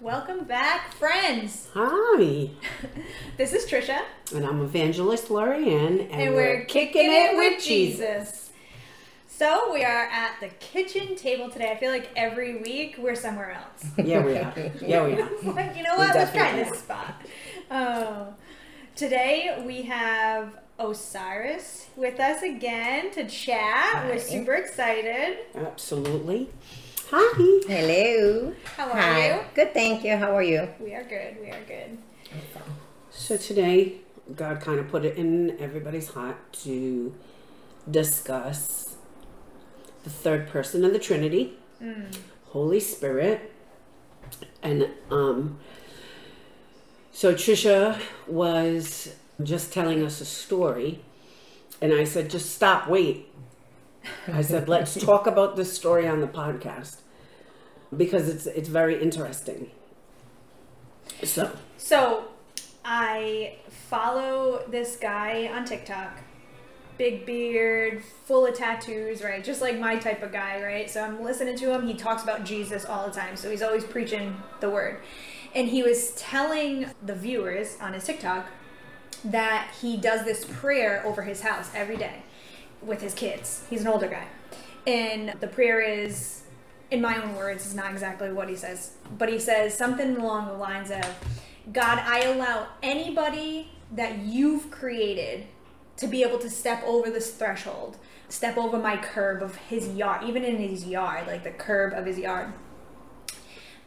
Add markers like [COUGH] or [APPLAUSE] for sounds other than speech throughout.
Welcome back, friends. Hi, [LAUGHS] This is Trisha, and I'm Evangelist Lorianne, and, and, we're, kicking it with Jesus. So we are at the kitchen table today. I feel like every week we're somewhere else. Yeah, we are. Yeah, we are. [LAUGHS] Like, you know what? Let's try this spot. Oh. Today we have Osiris with us again to chat. We're super excited. Absolutely. Hi. Hello. How are Hi. you? Good, thank you. How are you? We are good. We are good. So today, God kind of put it in everybody's heart to discuss the third person of the Trinity, Holy Spirit, and um. So Trisha was just telling us a story, and I said, "Just stop, wait." I said, "Let's [LAUGHS] talk about this story on the podcast because it's it's very interesting." So So, I follow this guy on TikTok. Big beard, full of tattoos, right? Just like my type of guy, right? So I'm listening to him. He talks about Jesus all the time. So he's always preaching the word. And he was telling the viewers on his TikTok that he does this prayer over his house every day with his kids. He's an older guy. And the prayer is, in my own words, is not exactly what he says, but he says something along the lines of God, I allow anybody that you've created to be able to step over this threshold, step over my curb of his yard, even in his yard, like the curb of his yard.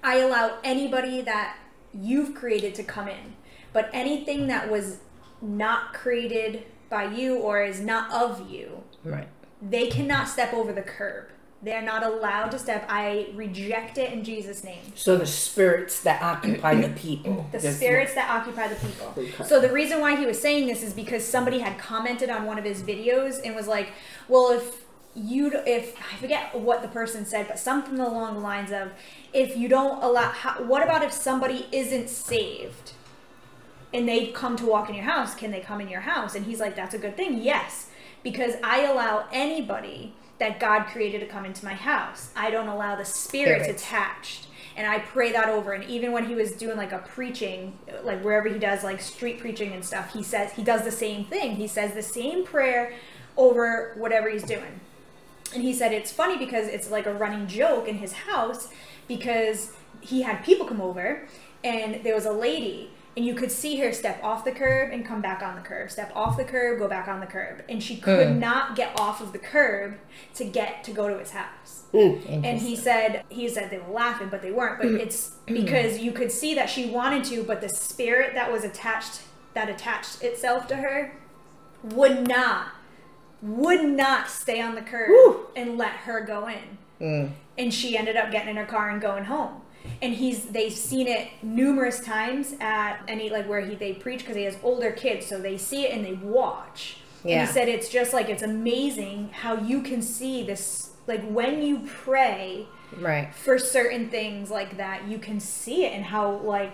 I allow anybody that you've created to come in. But anything that was not created by you or is not of you, Right. they cannot step over the curb. They're not allowed to step. I reject it in Jesus' name. So the spirits that occupy the [CLEARS THROAT] people. The spirits that occupy the people. Okay. So the reason why he was saying this is because somebody had commented on one of his videos and was like, "Well, if you if I forget what the person said, but something along the lines of, if you don't allow, how, what about if somebody isn't saved?" and they come to walk in your house, can they come in your house? And he's like, that's a good thing. Yes, because I allow anybody that God created to come into my house. I don't allow the spirits Spirits. attached. And I pray that over. And even when he was doing like a preaching, like wherever he does like street preaching and stuff, he says he does the same thing. He says the same prayer over whatever he's doing. And he said it's funny because it's like a running joke in his house because he had people come over and there was a lady and you could see her step off the curb and come back on the curb, step off the curb, go back on the curb. And she could Hmm. not get off of the curb to get to go to his house. Mm. And he said he said they were laughing, but they weren't. But it's because you could see that she wanted to, but the spirit that was attached that attached itself to her would not would not stay on the curb Woo. and let her go in. Mm. And she ended up getting in her car and going home. And he's they've seen it numerous times at any like where he they preach because he has older kids, so they see it and they watch. And Yeah. he said it's just like it's amazing how you can see this like when you pray Right. for certain things like that, you can see it and how like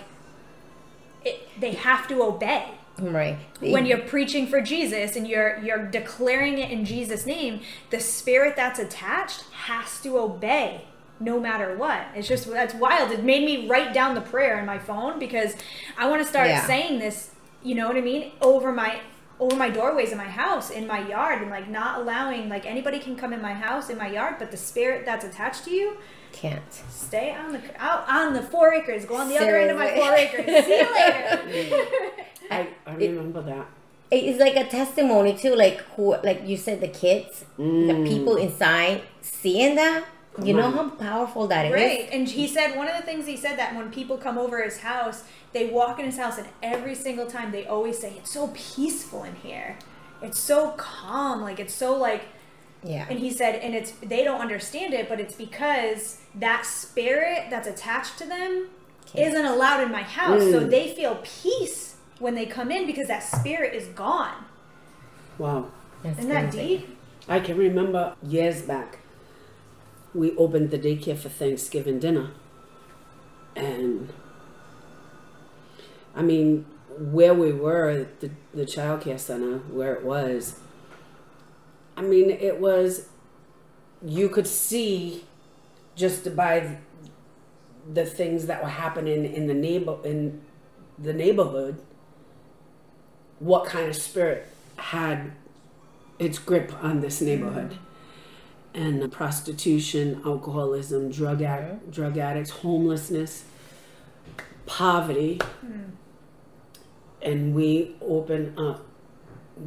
it, they have to obey Right. when you're preaching for Jesus and you're you're declaring it in Jesus name, the spirit that's attached has to obey no matter what. It's just that's wild. It made me write down the prayer in my phone because I want to start Yeah. saying this, you know what I mean, over my over my doorways in my house, in my yard, and like not allowing like anybody can come in my house, in my yard, but the spirit that's attached to you, can't. stay on the out on the four acres, go on the other end of my four acres. See you later. [LAUGHS] I, I remember that. It's like a testimony too. Like who, like you said, the kids, the people inside seeing that. You know on. how powerful that is. Right. And he said one of the things he said that when people come over his house, they walk in his house and every single time they always say, It's so peaceful in here. It's so calm. Like it's so like Yeah. and he said and it's they don't understand it, but it's because that spirit that's attached to them Can't. isn't allowed in my house. So mm. they feel peace when they come in because that spirit is gone. Wow. That's Isn't that deep? I can remember years back, we opened the daycare for Thanksgiving dinner. And I mean, where we were, the, the child care center, where it was, I mean, it was, you could see just by the things that were happening in the neighbor in the neighborhood, what kind of spirit had its grip on this neighborhood. And prostitution, alcoholism, drug ad- drug addicts, homelessness, poverty, hmm. and we open up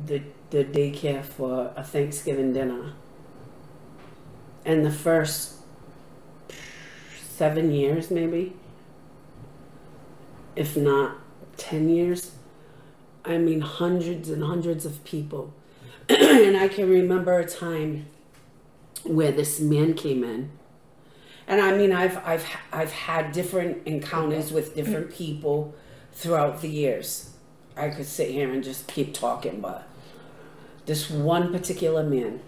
the the daycare for a Thanksgiving dinner. And the first seven years, maybe, if not ten years, I mean hundreds and hundreds of people. [CLEARS THROAT] and I can remember a time where this man came in. And I mean, I've I've I've had different encounters with different people throughout the years. I could sit here and just keep talking, but this one particular man,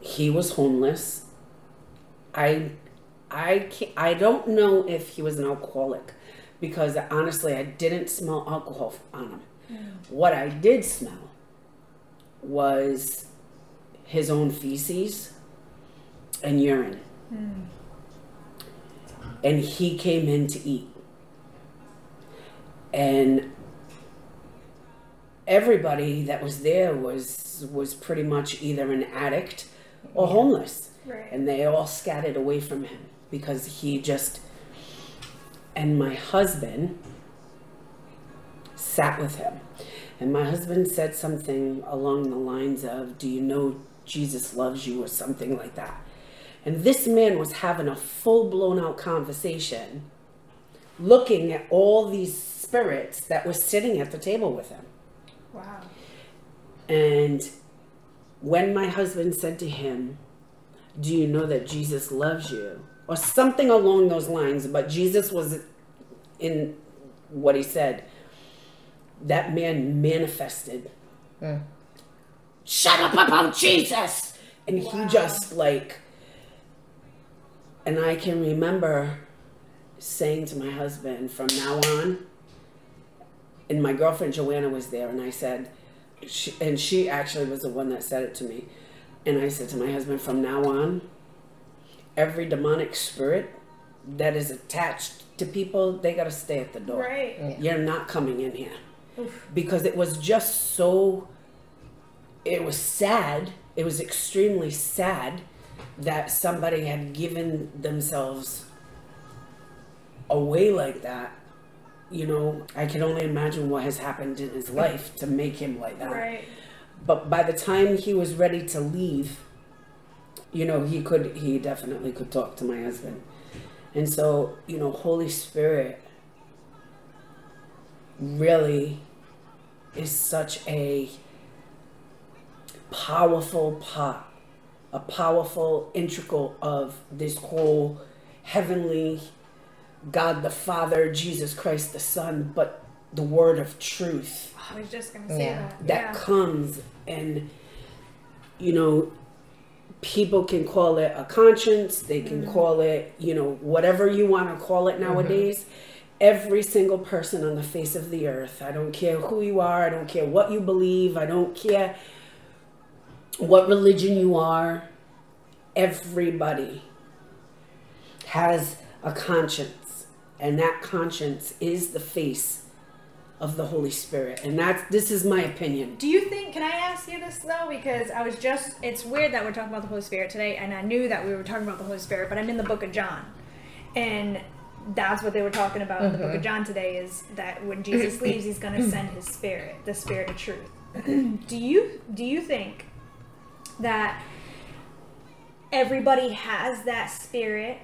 he was homeless. I I can't, I don't know if he was an alcoholic because honestly, I didn't smell alcohol on him. What I did smell was his own feces and urine. And he came in to eat. And everybody that was there was was pretty much either an addict or homeless. Right. And they all scattered away from him because he just and my husband sat with him. And my husband said something along the lines of, Do you know Jesus loves you? or something like that. And this man was having a full blown out conversation, looking at all these spirits that were sitting at the table with him. Wow. And when my husband said to him, Do you know that Jesus loves you? Or something along those lines, but Jesus was in what he said. That man manifested. Mm. Shut up about Jesus! And he just like, and I can remember saying to my husband from now on, and my girlfriend Joanna was there, and I said, she, and she actually was the one that said it to me. And I said to my husband, from now on, every demonic spirit that is attached to people, they got to stay at the door. Right. You're not coming in here. Because it was just so, it was sad. It was extremely sad that somebody had given themselves away like that. You know, I can only imagine what has happened in his life to make him like that. Right. But by the time he was ready to leave, you know, he could, he definitely could talk to my husband. And so, you know, Holy Spirit really is such a powerful part, a powerful integral of this whole heavenly God the Father, Jesus Christ the Son, but the word of truth I was just gonna say Yeah. that. that yeah. comes and you know people can call it a conscience they can mm-hmm. call it you know whatever you want to call it mm-hmm. nowadays every single person on the face of the earth i don't care who you are i don't care what you believe i don't care what religion you are everybody has a conscience and that conscience is the face of the holy spirit and that's this is my opinion Do you think? Can I ask you this though? Because I was just. It's weird that we're talking about the Holy Spirit today, and I knew that we were talking about the Holy Spirit, but I'm in the Book of John, and that's what they were talking about in the Book of mm-hmm. John today. Is that when Jesus leaves, He's going to send His Spirit, the Spirit of Truth. [CLEARS THROAT] do you do you think that everybody has that Spirit,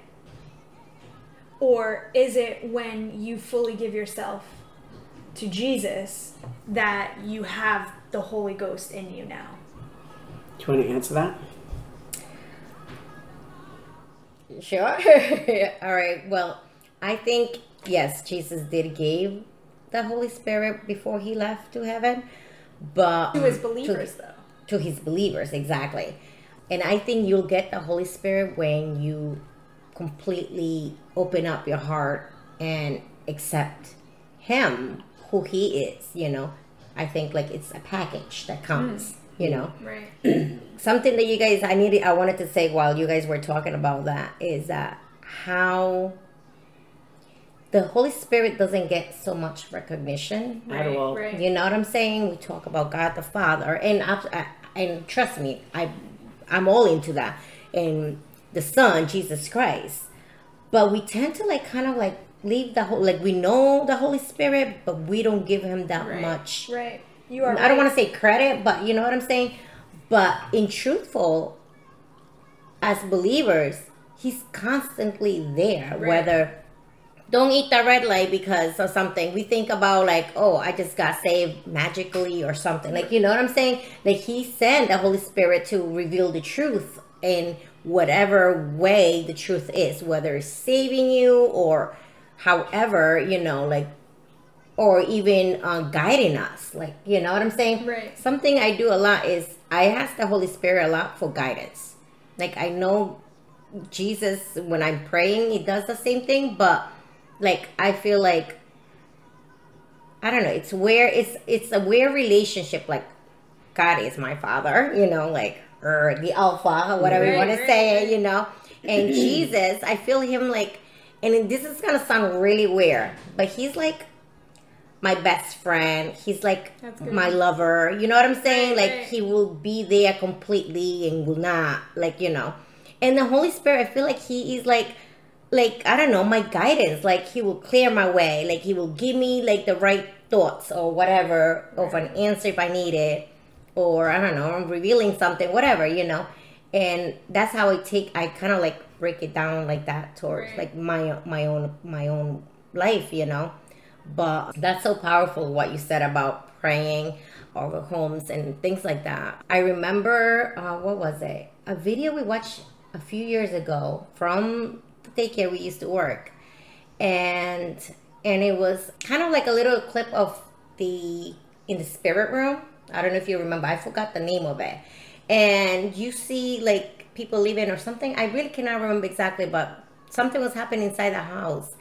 or is it when you fully give yourself to Jesus that you have the Holy Ghost in you now. do you want to answer that Sure. [LAUGHS] All right. Well, I think yes, Jesus did give the Holy Spirit before he left to heaven, but To his believers, though. To his believers exactly. And I think you'll get the Holy Spirit when you completely open up your heart and accept him who he is, you know. I think like it's a package that comes, mm. you know Right. [CLEARS THROAT] something that you guys I needed I wanted to say while you guys were talking about that is that how the Holy Spirit doesn't get so much recognition. At all. Right. You know what I'm saying? We talk about God the Father, and I, and trust me, I I'm all into that, and the Son, Jesus Christ. But we tend to like kind of like leave the whole like we know the Holy Spirit, but we don't give him that Right. much. Right. You are. I don't want to say credit, but you know what I'm saying. But in truthful, as believers, he's constantly there. Right. Whether don't eat the red light because of something. We think about like, oh, I just got saved magically or something. Like, you know what I'm saying? Like he sent the Holy Spirit to reveal the truth in whatever way the truth is, whether it's saving you or however, you know, like or even uh, guiding us. Like, you know what I'm saying? Right. Something I do a lot is I ask the Holy Spirit a lot for guidance. Like, I know Jesus, when I'm praying, he does the same thing, but like, I feel like, I don't know, it's where it's, it's a weird relationship. Like, God is my father, [LAUGHS] you know, like, or the alpha, whatever you Right, want to say, you know. And [CLEARS THROAT] Jesus, I feel him like, and this is gonna sound really weird, but he's like my best friend. He's like my lover. You know what I'm saying? Right, like right. he will be there completely and will not like you know. And the Holy Spirit, I feel like he is like like I don't know my guidance. Like he will clear my way. Like he will give me like the right thoughts or whatever of an answer if I need it, or I don't know, I'm revealing something, whatever you know. And that's how I take. I kind of like break it down like that towards Right. like my my own my own life, you know. But that's so powerful what you said about praying over homes and things like that. I remember uh, what was it? A video we watched a few years ago from daycare we used to work, and and it was kind of like a little clip of the in the spirit room. I don't know if you remember. I forgot the name of it. And you see like people leaving or something. I really cannot remember exactly, but something was happening inside the house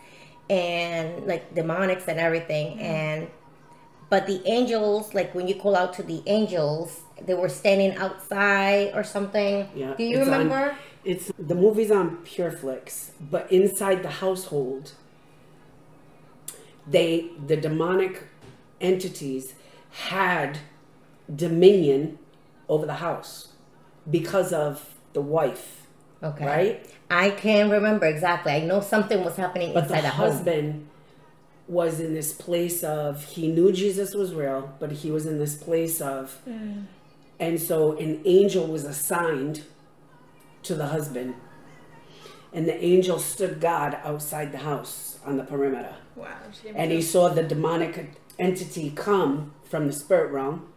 and like demonics and everything mm-hmm. and but the angels like when you call out to the angels they were standing outside or something Yeah. do you it's on- remember it's the movie's on Pureflix, but inside the household, they the demonic entities had dominion over the house because of the wife, okay. right? i can't remember exactly. I know something was happening But the inside the, home. husband was in this place of he knew Jesus was real, but he was in this place of, mm. and so an angel was assigned to the husband, and the angel stood guard outside the house on the perimeter, Wow. she gave me and he saw the demonic entity come from the spirit realm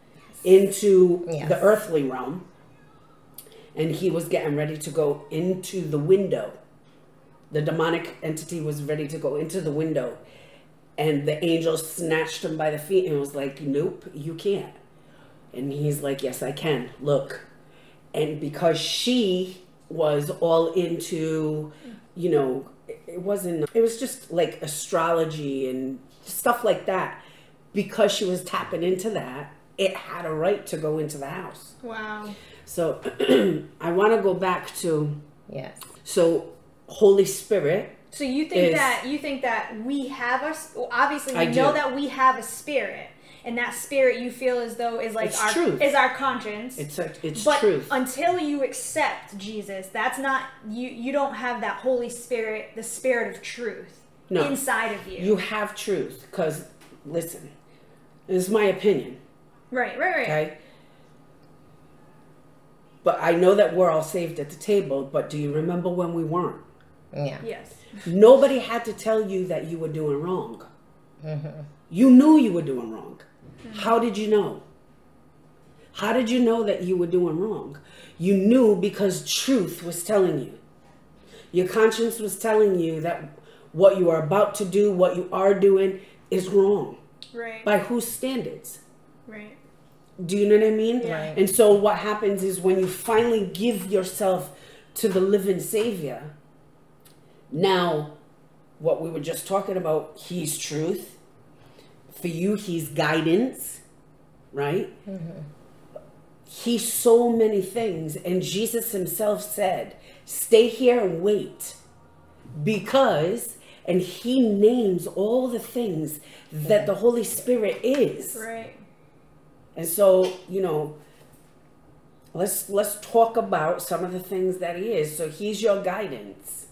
into Yes. the earthly realm, and he was getting ready to go into the window. The demonic entity was ready to go into the window. And the angel snatched him by the feet and was like nope you can't. And he's like yes i can. Look. And because she was all into you know it it wasn't it was just like astrology and stuff like that because she was tapping into that it had a right to go into the house Wow. so [CLEARS THROAT] i want to go back to yes so holy spirit So you think Is- that you think that we have a s- well, obviously we I know do. that we have a spirit, and that spirit you feel as though is like It's our truth. is our conscience. It's a, it's but truth. until you accept Jesus, that's not you. You don't have that Holy Spirit, the Spirit of truth, No. inside of you. you have truth because listen, this is my opinion, right, right, right. okay? But I know that we're all saved at the table. But do you remember when we weren't? yeah Yes. Nobody had to tell you that you were doing wrong. Mm-hmm. You knew you were doing wrong. How did you know? How did you know that you were doing wrong? You knew because truth was telling you. Your conscience was telling you that what you are about to do, what you are doing, is wrong. Right. By whose standards? right. Do you know what I mean? Yeah. Right. And so what happens is when you finally give yourself to the living Savior, now what we were just talking about, He's truth. For you, He's guidance, right? Mm-hmm. He's so many things. And Jesus Himself said, Stay here and wait. because and he names all the things that the Holy Spirit is. Right. And so, you know, let's let's talk about some of the things that he is. So he's your guidance.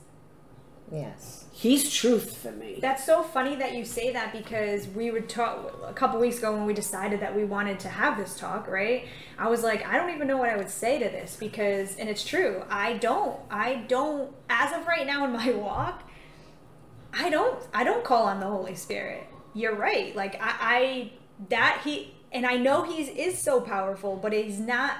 Yes. He's truth for me. That's so funny that you say that because we would talk a couple weeks ago when we decided that we wanted to have this talk, right? I was like, I don't even know what I would say to this because, and it's true, I don't, I don't, as of right now in my [LAUGHS] walk, I don't, I don't call on the Holy Spirit. You're right. Like I, I that he, and I know he is so powerful, but he's not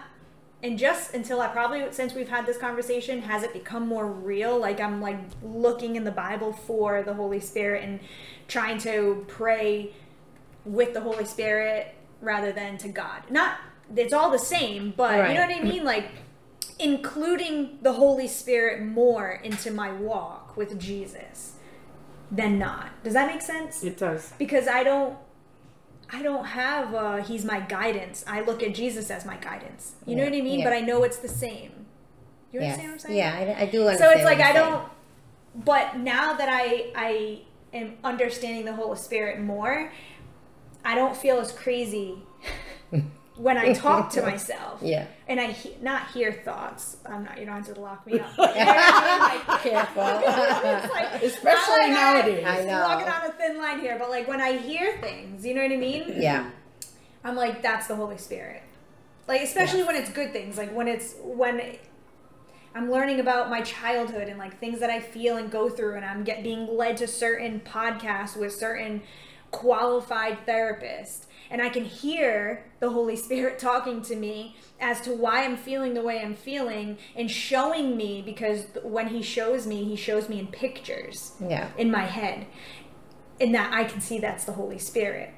and just until I probably since we've had this conversation has it become more real like I'm like looking in the Bible for the Holy Spirit and trying to pray with the Holy Spirit rather than to God. Not it's all the same, but Right. you know what I mean like including the Holy Spirit more into my walk with Jesus than not. Does that make sense? It does. because I don't I don't have uh he's my guidance. I look at Jesus as my guidance. You know what I mean? yeah. But I know it's the same. You Yes. understand what I'm saying? Yeah, I, I do understand. So it's like I saying. don't but now that I I am understanding the Holy Spirit more, I don't feel as crazy [LAUGHS] when I talk to [LAUGHS] myself. Yeah. And I he- not hear thoughts. I'm not you don't have to lock me up. But [LAUGHS] you know what I mean? Like, [LAUGHS] Careful. like, Especially nowadays. I know. Walking on a thin line here, but like when I hear things, you know what I mean? yeah. I'm like, that's the Holy Spirit. Like, especially when it's good things, like when it's when I'm learning about my childhood and like things that I feel and go through, and I'm get being led to certain podcasts with certain qualified therapists, and I can hear the Holy Spirit [LAUGHS] talking to me as to why I'm feeling the way I'm feeling and showing me because when He shows me, He shows me in pictures Yeah. in my head. And that i can see that's the holy spirit.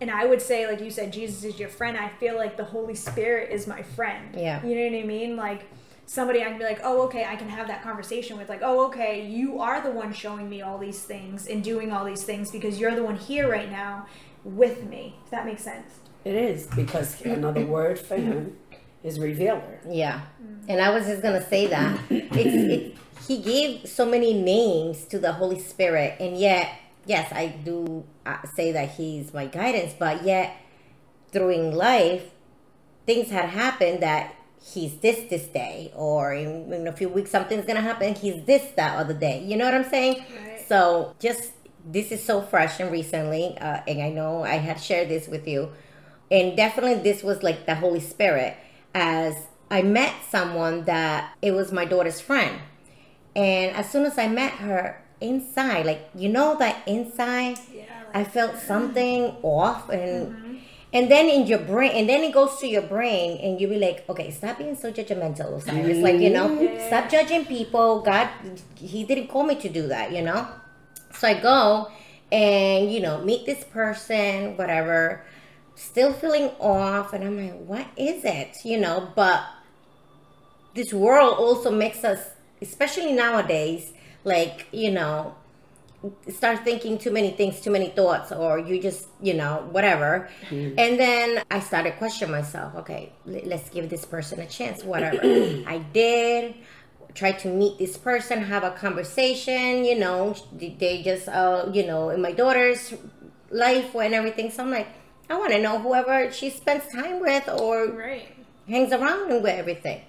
And i would say like you said jesus is your friend. I feel like the holy spirit is my friend. Yeah. you know what i mean? Like somebody i can be like oh okay i can have that conversation with like oh okay you are the one showing me all these things and doing all these things because you're the one here right now with me if that makes sense It is because another word for him is revealer. Yeah, and I was just gonna say that it's it, he gave so many names to the Holy Spirit, and yet, yes, I do uh, say that he's my guidance, but yet, through life, things had happened that he's this this day, or in, in a few weeks something's gonna happen. He's this that other day. You know what I'm saying? Right. So just this is so fresh and recently, uh, and I know I had shared this with you, and definitely this was like the Holy Spirit as I met someone that it was my daughter's friend, and as soon as I met her inside, like you know that inside, yeah I felt something off and. And then in your brain, and then it goes to your brain, and you be like, okay, stop being so judgmental, Cyrus. Like, you know, stop judging people. God, He didn't call me to do that, you know? So I go and, you know, meet this person, whatever, still feeling off. And I'm like, what is it? You know, but this world also makes us, especially nowadays, like, you know, start thinking too many things, too many thoughts, or you just, you know, whatever. Mm-hmm. And then I started questioning myself. Okay, l- let's give this person a chance. Whatever. [CLEARS THROAT] I did. Tried to meet this person, have a conversation. You know, they just, uh, you know, in my daughter's life and everything. So I'm like, I want to know whoever she spends time with, or right hangs around with everything.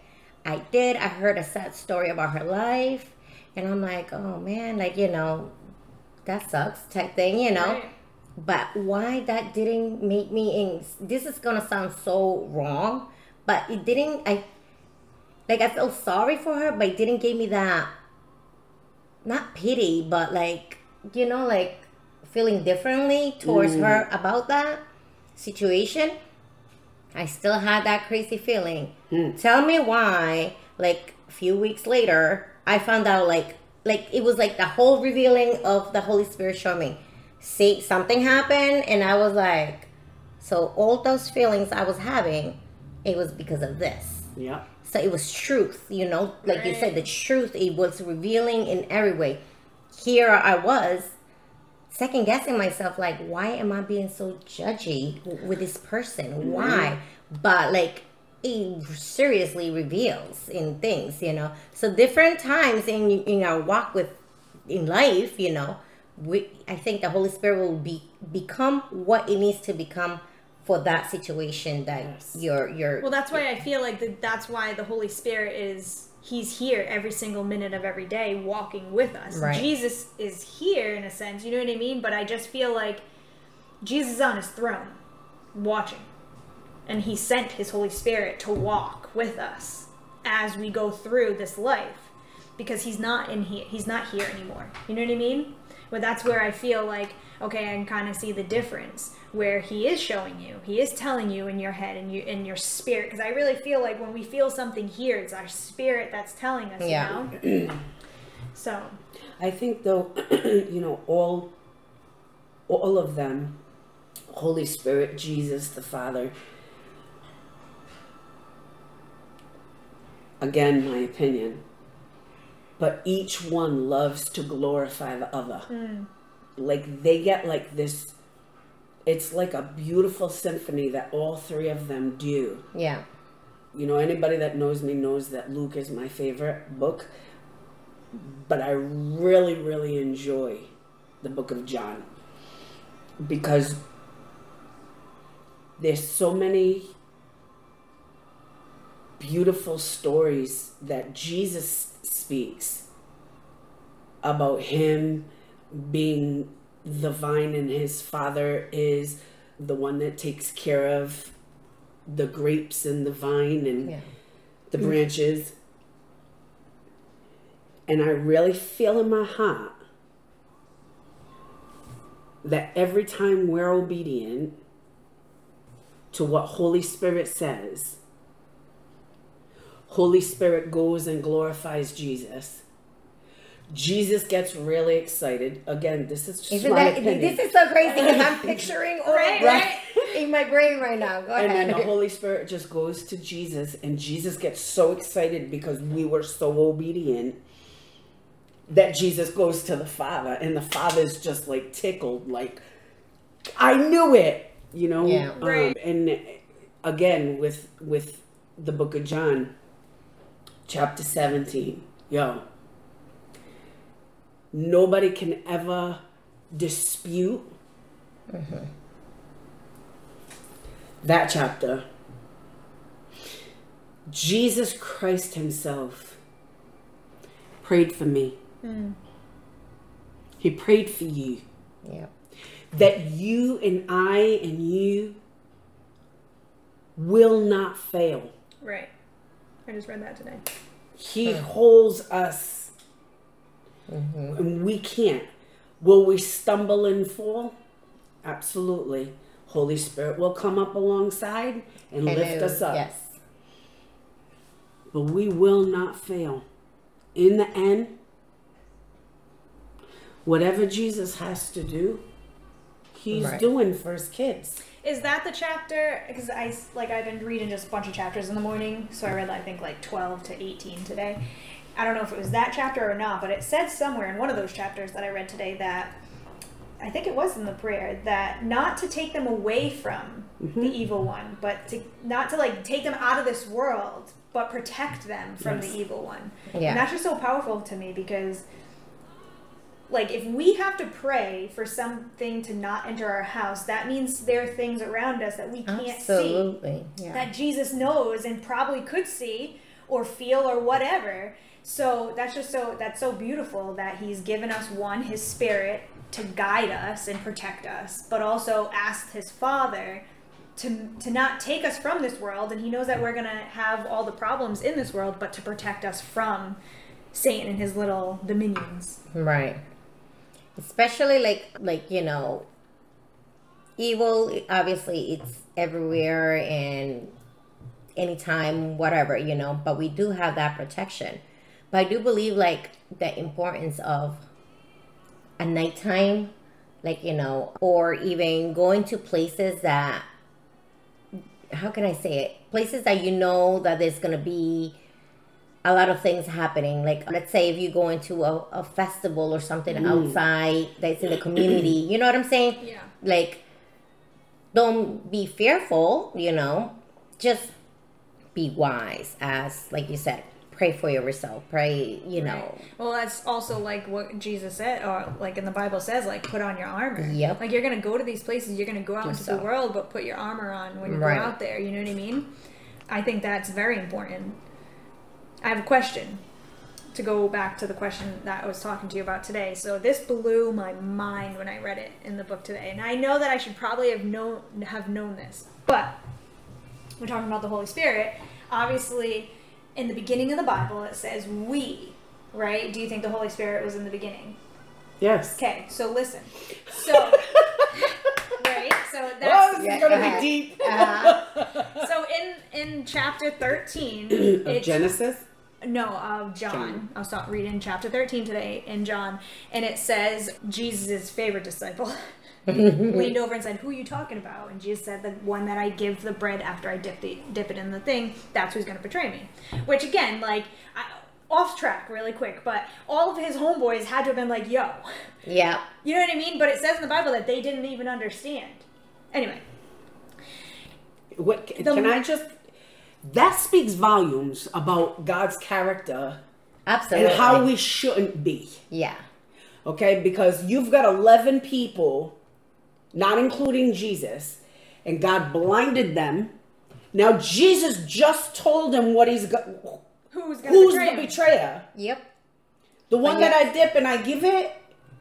I did. I heard a sad story about her life, and I'm like, oh man, like you know, that sucks type thing, you know. Right. But why that didn't make me? In, this is gonna sound so wrong, but it didn't. I like I felt sorry for her, but it didn't give me that. Not pity, but like you know, like feeling differently towards her mm. about that situation. I still had that crazy feeling. Mm. Tell me why, like a few weeks later, I found out like like it was like the whole revealing of the Holy Spirit showing me. See something happened and I was like so all those feelings I was having, it was because of this. Yeah. So it was truth, you know, like you said, the truth, it was revealing in every way. Here I was second guessing myself, like, why am I being so judgy with this person? Mm-hmm. Why? But like, it seriously reveals in things, you know. So different times in in our walk with in life, you know, we I think the Holy Spirit will be become what it needs to become for that situation that Yes. you're you're Well, that's why I feel like the, that's why the Holy Spirit is he's here every single minute of every day walking with us. Right. Jesus is here in a sense, you know what I mean? But I just feel like Jesus is on his throne watching. And he sent his Holy Spirit to walk with us as we go through this life because he's not in here he's not here anymore. You know what I mean? But that's where I feel like okay, I can kind of see the difference where he is showing you. He is telling you in your head and you in your spirit because I really feel like when we feel something here, it's our spirit that's telling us, Yeah. you know? [CLEARS THROAT] so, I think though, [CLEARS THROAT] you know, all all of them, Holy Spirit, Jesus, the Father. Again, my opinion. But each one loves to glorify the other. Hmm. Like they get like this it's like a beautiful symphony that all three of them do. yeah. You know, anybody that knows me knows that Luke is my favorite book, but I really, really enjoy the book of John because there's so many beautiful stories that Jesus speaks about him being the vine and his father is the one that takes care of the grapes and the vine and Yeah. the branches. And I really feel in my heart that every time we're obedient to what Holy Spirit says, Holy Spirit goes and glorifies Jesus. Jesus gets really excited. Again, this is just Isn't my that opinion. this is so crazy because I'm [LAUGHS] picturing all Right, of that in my brain right now. Go and then the Holy Spirit just goes to Jesus, and Jesus gets so excited because we were so obedient that Jesus goes to the Father, and the Father's just like tickled, like, I knew it, you know. Yeah. Um, Right. and again, with with the Book of John, chapter seventeen, yo, nobody can ever dispute mm-hmm. that chapter, Jesus Christ Himself prayed for me. Mm. He prayed for you. yeah. That you and I and you will not fail. right. I just read that today. He holds us, and we can't. Will we stumble and fall? Absolutely. Holy Spirit will come up alongside and lift Hello. us up. Yes. but we will not fail. In the end, whatever Jesus has to do, he's Right. doing for his kids. Is that the chapter? Because I like I've been reading just a bunch of chapters in the morning, so I read I think like twelve to eighteen today. I don't know if it was that chapter or not, but it said somewhere in one of those chapters that I read today that I think it was in the prayer that not to take them away from mm-hmm. the evil one, but to not to like take them out of this world, but protect them from Yes. the evil one. Yeah. And that's just so powerful to me because like if we have to pray for something to not enter our house, that means there are things around us that we can't see Absolutely. Yeah. that Jesus knows and probably could see or feel or whatever. So that's just so that's so beautiful that he's given us one his spirit to guide us and protect us, but also asked his father to to not take us from this world and he knows that we're going to have all the problems in this world, but to protect us from Satan and his little dominions. Right. Especially like like you know, evil. Obviously, it's everywhere and anytime, whatever you know. But we do have that protection. But I do believe like the importance of a nighttime, like you know, or even going to places that. How can I say it? Places that you know that there's gonna be a lot of things happening. Like, let's say if you go into a, a festival or something mm. outside that's in the community, you know what I'm saying? Yeah. Like, don't be fearful, you know, just be wise, as like you said. pray for yourself. Pray, you know. Well, that's also like what Jesus said, or like in the Bible says, like put on your armor. Yep. Like you're gonna go to these places, you're gonna go out Do into so. the world, but put your armor on when you Right. go out there. You know what I mean? I think that's very important. I have a question to go back to the question that I was talking to you about today. So this blew my mind when I read it in the book today, and I know that I should probably have known have known this, but we're talking about the Holy Spirit. Obviously, in the beginning of the Bible, it says we, right? Do you think the Holy Spirit was in the beginning? Yes. Okay, so listen. So, [LAUGHS] right? So Oh, that's this Yeah, is gonna go ahead. be deep. Uh, so in in chapter thirteen. [COUGHS] of Genesis. No, of John. John. I'll start reading chapter 13 today in John. And it says Jesus' favorite disciple [LAUGHS] leaned over and said, Who are you talking about? And Jesus said, The one that I give the bread after I dip, the, dip it in the thing, that's who's going to betray me. Which, again, like, I, off track really quick, but all of his homeboys had to have been like, Yo. yeah. You know what I mean? But it says in the Bible that they didn't even understand. Anyway, What The- can I just? That speaks volumes about God's character Absolutely. and how we shouldn't be. Yeah. Okay, because you've got eleven people, not including Jesus, and God blinded them. Now Jesus just told them what he's got. who's going to Who's betray the him? betrayer? Yep. The one But that I dip and I give it,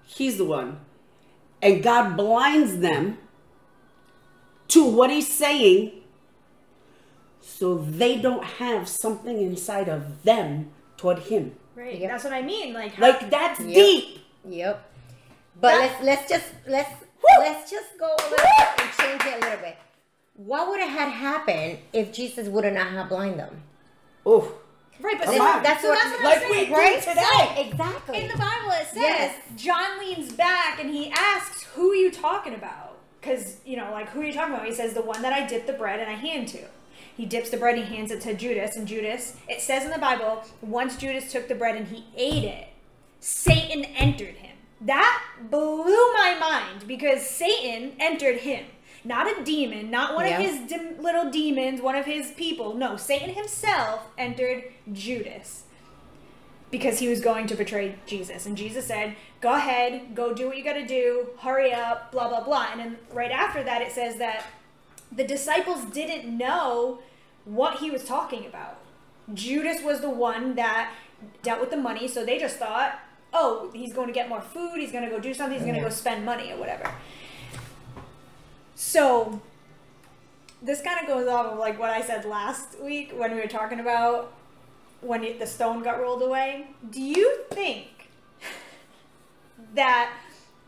he's the one. And God blinds them to what he's saying so they don't have something inside of them toward him. Right. Yep. That's what I mean. Like, how- Like that's Yep. deep. Yep. But That- let's let's just let's Woo! let's just go a little bit and change it a little bit. What would have had happened if Jesus would have not have blind them? Oh, right, but Come so- That's so what that's what I'm like saying. we right do today. exactly. In the Bible, it says Yes. John leans back and he asks, "Who are you talking about?" Because you know, like, who are you talking about? He says, "The one that I dip the bread and I hand to." He dips the bread, he hands it to Judas, and Judas. It says in the Bible, once Judas took the bread and he ate it, Satan entered him. That blew my mind because Satan entered him. Not a demon, not one Yeah. of his dim- little demons, one of his people. No, Satan himself entered Judas because he was going to betray Jesus. And Jesus said, Go ahead, go do what you got to do, hurry up, blah, blah, blah. And then right after that, it says that the disciples didn't know what he was talking about. Judas was the one that dealt with the money, so they just thought, oh, he's going to get more food, he's going to go do something, he's going to go spend money or whatever. So, this kind of goes off of like what I said last week when we were talking about when the stone got rolled away. Do you think [LAUGHS] that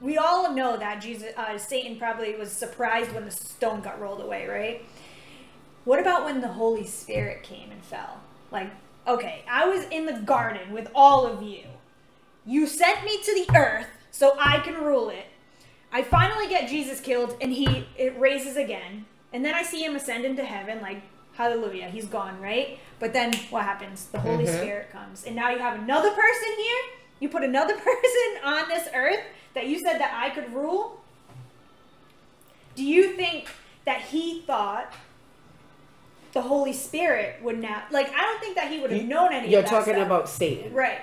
we all know that Jesus, uh, Satan probably was surprised when the stone got rolled away, right? What about when the Holy Spirit came and fell? Like, okay, I was in the garden with all of you. You sent me to the earth so I can rule it. I finally get Jesus killed and he it raises again. And then I see him ascend into heaven, like, hallelujah, he's gone, right? But then what happens? The Holy Mhm. Spirit comes. And now you have another person here. You put another [LAUGHS] person on this earth that you said that I could rule. Do you think that he thought the Holy Spirit would now like I don't think that he would have known any You're of that talking stuff. about Satan. Right.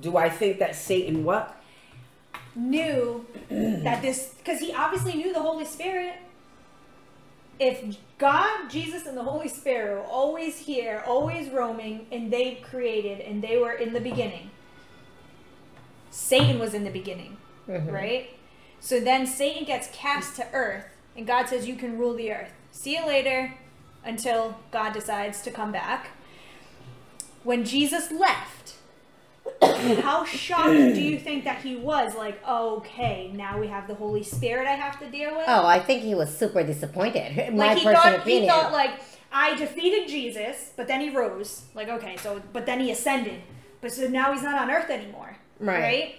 Do I think that Satan what? knew that this because he obviously knew the Holy Spirit. If God, Jesus, and the Holy Spirit were always here, always roaming, and they created and they were in the beginning, Satan was in the beginning, Mhm. right? So then Satan gets cast to earth, and God says, You can rule the earth. See you later until God decides to come back. When Jesus left, [COUGHS] how shocked do you think that he was? Like, okay, now we have the Holy Spirit I have to deal with. Oh, I think he was super disappointed. My like he personal thought, opinion. he thought like I defeated Jesus, but then he rose. Like, okay, so but then he ascended, but so now he's not on earth anymore, Right. right?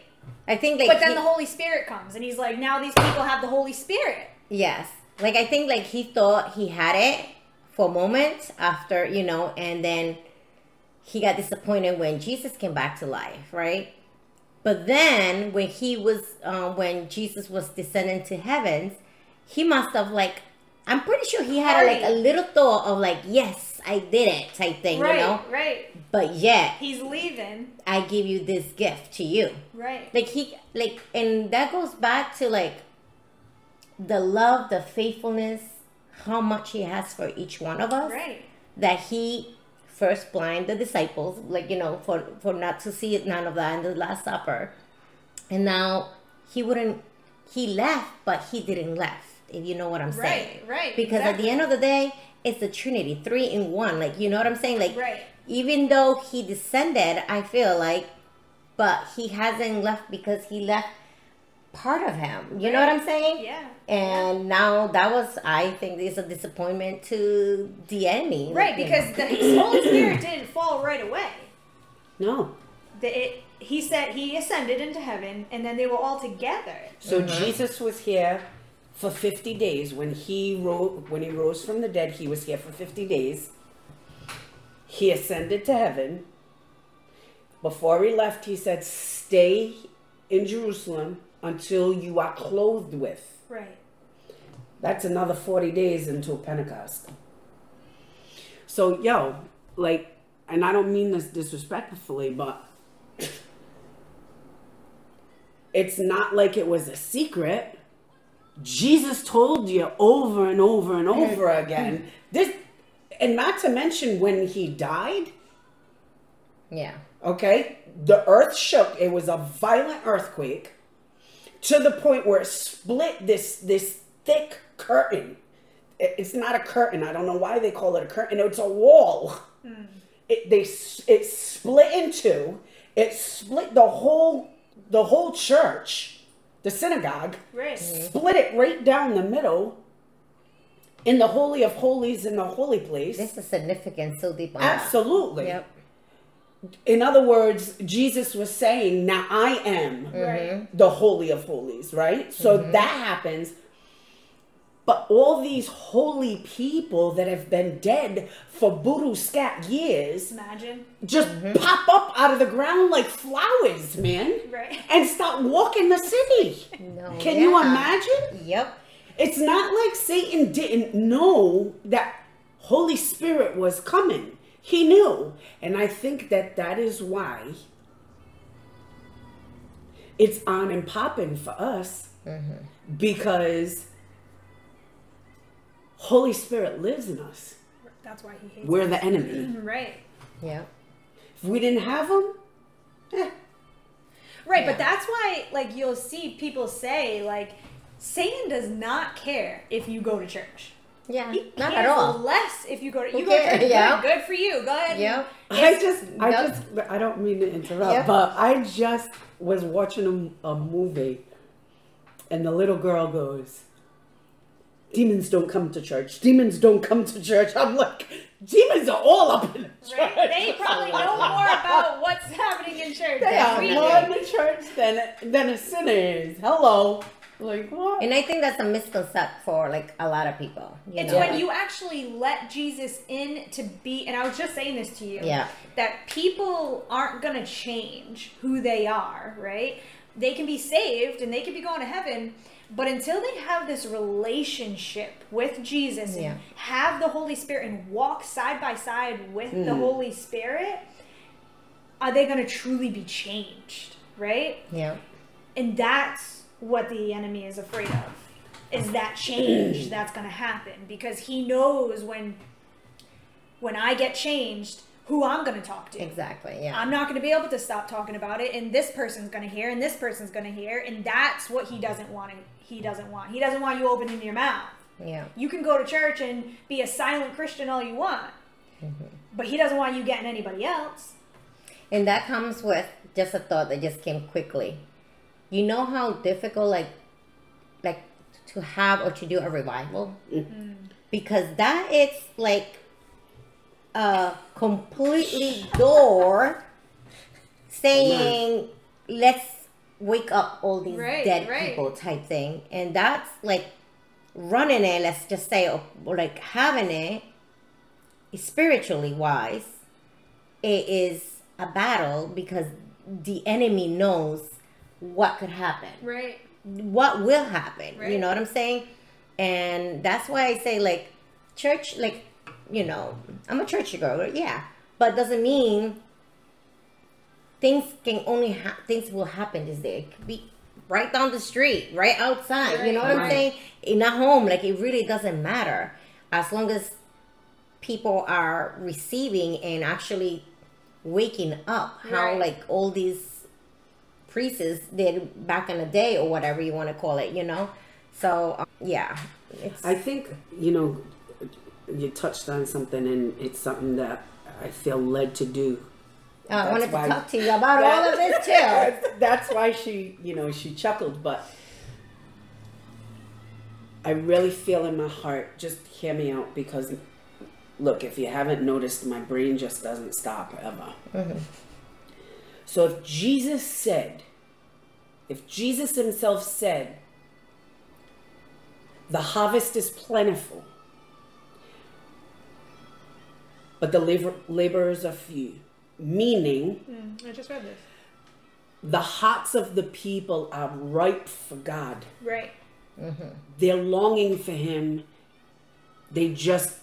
I think like But then he- the Holy Spirit comes, and he's like, now these people have the Holy Spirit. Yes. Like I think like he thought he had it for a moment after, you know, and then he got disappointed when Jesus came back to life, right? But then when he was um, when Jesus was descending to heavens, he must have like I'm pretty sure he had like a little thought of like, yes, I did it type thing, right, you know. right. But yet, He's leaving. I give you this gift to you. Right. Like he, like, and that goes back to like the love, the faithfulness, how much he has for each one of us. Right. That he first blind the disciples, like you know, for for not to see it, none of that in the Last Supper, and now he wouldn't. He left, but he didn't left. If you know what I'm saying. Right, right, Because at the end of the day, it's the Trinity, three in one. Like you know what I'm saying? Like Right. even though he descended, I feel like, but he hasn't left because he left part of him. You know what I'm saying? Yeah. And now that was, I think, is a disappointment to the enemy. Right, because know. the Holy Spirit [CLEARS THROAT] didn't fall right away. No. The, it, he said he ascended into heaven, and then they were all together. So Mm-hmm. Jesus was here for 50 days. When he rose, when he rose from the dead, he was here for 50 days. He ascended to heaven. Before he left, he said, "Stay in Jerusalem until you are clothed with." Right. That's another 40 days until Pentecost. So, yo, like, and I don't mean this disrespectfully, but it's not like it was a secret. Jesus told you over and over and over again. This, and not to mention when he died, yeah. okay, the earth shook. It was a violent earthquake to the point where it split this this thick curtain. It's not a curtain. I don't know why they call it a curtain. It's a wall. Hmm. It they it split in two. It split the whole the whole church, the synagogue. Right. Split it right down the middle. In the holy of holies, in the holy place. This is significant so deep on that. Absolutely. Yep. In other words, Jesus was saying, Now I am Right. the Holy of Holies, right? So mm-hmm. that happens. But all these holy people that have been dead for Buru Scat years Imagine. just mm-hmm. pop up out of the ground like flowers, man. Right. And start walking the city. No. Can you imagine? Yep. It's not like Satan didn't know that Holy Spirit was coming. He knew. And I think that that is why it's on and popping for us because Holy Spirit lives in us. That's why he hates. We're the enemy. [CLEARS THROAT] Right. Yeah. If we didn't have him, eh, Right, Yeah. but that's why, like, you'll see people say, like, Satan does not care if you go to church. Yeah. He Not at all. less if you go to Who you go to church. Yeah. Good, good for you. Go ahead. and- Yep. [LAUGHS] I just, I Yep. just, I don't mean to interrupt, Yep. but I just was watching a, a movie, and the little girl goes, "Demons don't come to church. Demons don't come to church." I'm like, demons are all up in the church. Right? They probably know more about what's happening in church. They than are we more in the church than than a sinner is. Hello, like what? And I think that's a misconcept for like a lot of people. You It's know? when you actually let Jesus in to be, and I was just saying this to you, Yeah. that people aren't going to change who they are, right? They can be saved and they can be going to heaven, but until they have this relationship with Jesus Yeah. and have the Holy Spirit and walk side by side with the hmm. Holy Spirit, are they going to truly be changed, right? Yeah. and that's what the enemy is afraid of is that change [CLEARS THROAT] that's going to happen because he knows when when i get changed who i'm going to talk to Exactly. Yeah. i'm not going to be able to stop talking about it and this person's going to hear and this person's going to hear and that's what he doesn't want to, he doesn't want he doesn't want you opening your mouth yeah. you can go to church and be a silent christian all you want mm-hmm. but he doesn't want you getting anybody else And that comes with just a thought that just came quickly. You know how difficult like like to have or to do a revival? Hmm. Because that is like a completely door saying let's wake up all these Right, dead right. people type thing. And that's like running it, let's just say, or, or like having it spiritually wise it is a battle because the enemy knows what could happen right what will happen Right. you know what i'm saying and that's why i say like church like you know, I'm a churchgoer, yeah, but doesn't mean things can only ha- things will happen this day. It could be right down the street, right outside. You know what I'm saying? In a home, like it really doesn't matter as long as people are receiving and actually waking up. How like all these priests did back in the day, or whatever you want to call it. You know? So um, yeah, it's I think you know you touched on something, and it's something that I feel led to do. Uh, I wanted to why- talk to you about all of this [LAUGHS] too. That's, why she, you know, she chuckled. But I really feel in my heart. Just hear me out, because look, if you haven't noticed, my brain just doesn't stop ever. So if Jesus said, if Jesus Himself said, the harvest is plentiful, but the labor, laborers are few, meaning Mm, I just read this. the hearts of the people are ripe for God. Right. They're longing for Him. They just,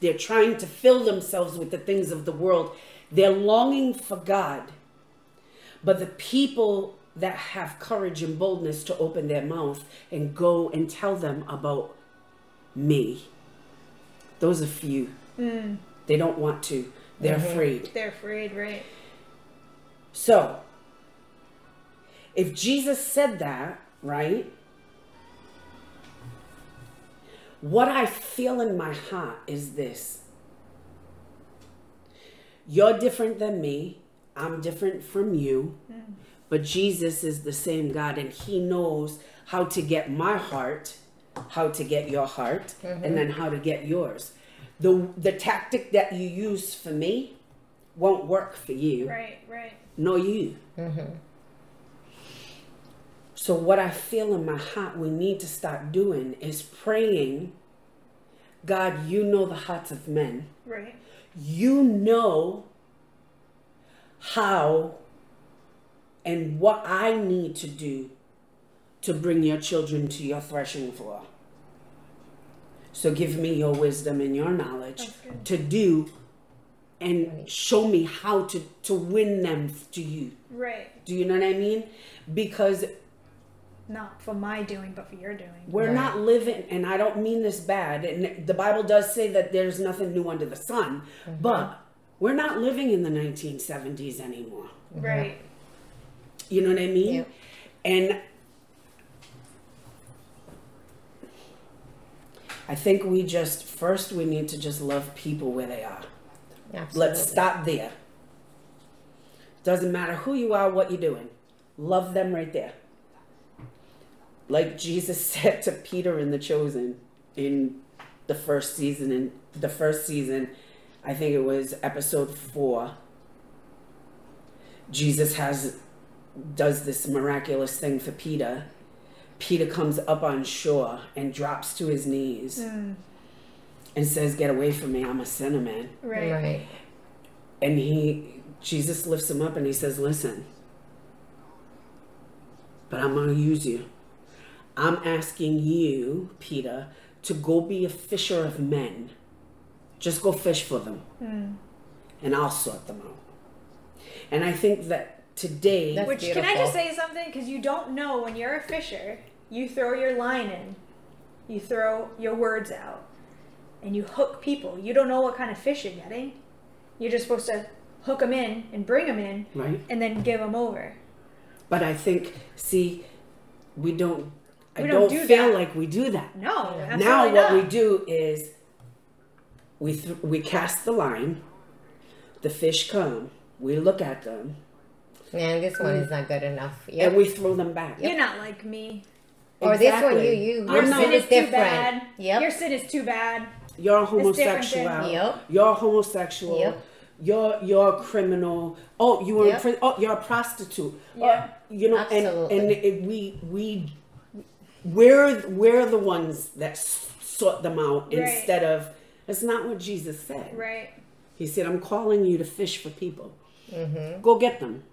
they're trying to fill themselves with the things of the world. They're longing for God. But the people that have courage and boldness to open their mouth and go and tell them about me, those are few. Mm. They don't want to, they're afraid. They're afraid, right? So, if Jesus said that, right? What I feel in my heart is this You're different than me, I'm different from you, but Jesus is the same God, and He knows how to get my heart, how to get your heart, and mm-hmm. then how to get yours. The, the tactic that you use for me won't work for you Right, right. nor you. Mm-hmm. So, what I feel in my heart we need to start doing is praying God, you know the hearts of men. Right. You know how and what I need to do to bring your children to your threshing floor. So, give me your wisdom and your knowledge to do and show me how to, to win them to you. Right. Do you know what I mean? Because Not for my doing, but for your doing. we're Right. not living, and I don't mean this bad, and the Bible does say that there's nothing new under the sun, mm-hmm. but we're not living in the 1970s anymore. Right. You know what I mean? Yep. And I think we just, first, we need to just love people where they are. Absolutely. Let's stop there. Doesn't matter who you are, what you're doing. Love them right there. Like Jesus [LAUGHS] said to Peter in The Chosen in the first season, in the first season, I think it was episode four. Jesus has does this miraculous thing for Peter. Peter comes up on shore and drops to his knees Mm, and says, Get away from me, I'm a sinner, man. right. Right. And he, Jesus lifts him up and he says, Listen, but I'm going to use you. I'm asking you, Peter, to go be a fisher of men. Just go fish for them, Mm. and I'll sort them out. And I think that today, That's Which can I just say something? Because you don't know when you're a fisher, you throw your line in, you throw your words out, and you hook people. You don't know what kind of fish you're getting. You're just supposed to hook them in and bring them in, right? and then give them over. But I think, see, we don't. I We don't, don't do feel that. like we do that. No, absolutely now what not. we do is we th- we cast the line the fish come we look at them Man, this one is not good enough. and we throw them back You're not like me. Or this one, Exactly. you you I'm Your your not- sin sin is is too bad. Yep. Your sin is too bad. you're a different than- homosexual Yep. you're a homosexual Yep. you're you're a criminal oh you were Yep. in prison oh you're a prostitute Yeah. oh, you know and Absolutely. and it, we we we're we're the ones that s- sort them out Right. instead of that's not what jesus said Right. He said, I'm calling you to fish for people. Go get them.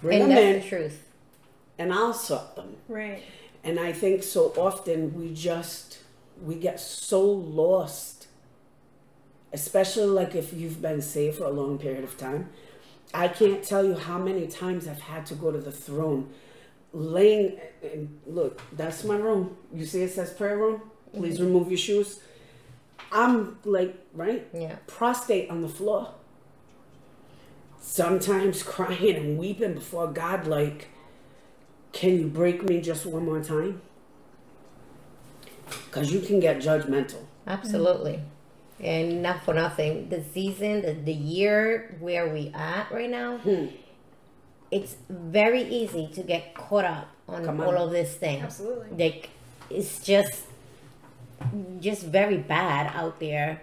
Bring Mm-hmm. and them that's in, the truth. and I'll sort them. Right. And I think so often we just, we get so lost especially like if you've been saved for a long period of time. I can't tell you how many times I've had to go to the throne, laying. And look, that's my room. You see, it says prayer room. Please remove your shoes. I'm like right, Yeah. prostrate on the floor. Sometimes [LAUGHS] crying and weeping before God, like, can you break me just one more time? Because you can get judgmental. Absolutely. And not for nothing, the season, the, the year where we at right now, Hmm. it's very easy to get caught up on on. all of this thing. Absolutely. Like it's just just very bad out there.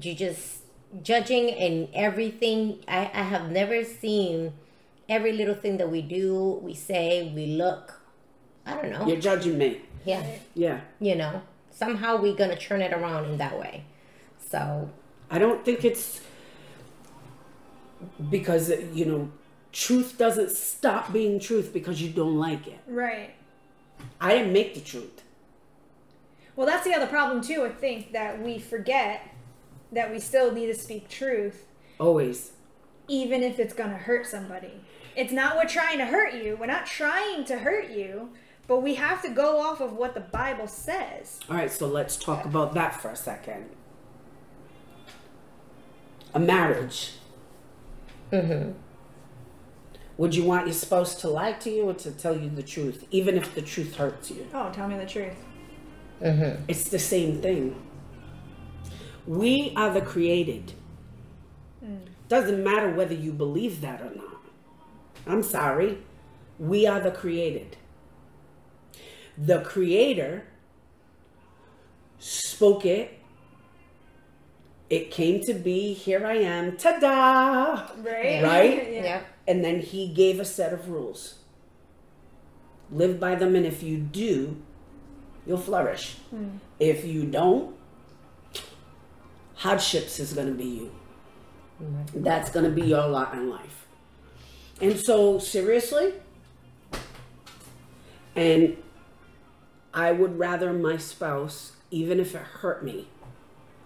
You just judging and everything. I, I have never seen every little thing that we do, we say, we look. I don't know. You're judging me. Yeah. Yeah. You know. Somehow we're gonna turn it around in that way. So I don't think it's because, you know, truth doesn't stop being truth because you don't like it. Right. I didn't make the truth. Well, that's the other problem too. I think that we forget that we still need to speak truth, Always. even if it's going to hurt somebody. It's not we're trying to hurt you. We're not trying to hurt you, but we have to go off of what the Bible says. All right, so let's talk about that for a second. A marriage. mhm. Would you want your spouse to lie to you or to tell you the truth, even if the truth hurts you? Oh, tell me the truth. Mhm. It's the same thing. We are the created. Doesn't matter whether you believe that or not. I'm sorry. We are the created. The creator spoke it. It came to be. Here I am. Ta da! Right? Right? [LAUGHS] yeah. Yeah. And then he gave a set of rules. Live by them, and if you do, you'll flourish. Hmm. If you don't, hardships is going to be you. Mm-hmm. That's going to be your lot in life. And so, seriously, and I would rather my spouse, even if it hurt me,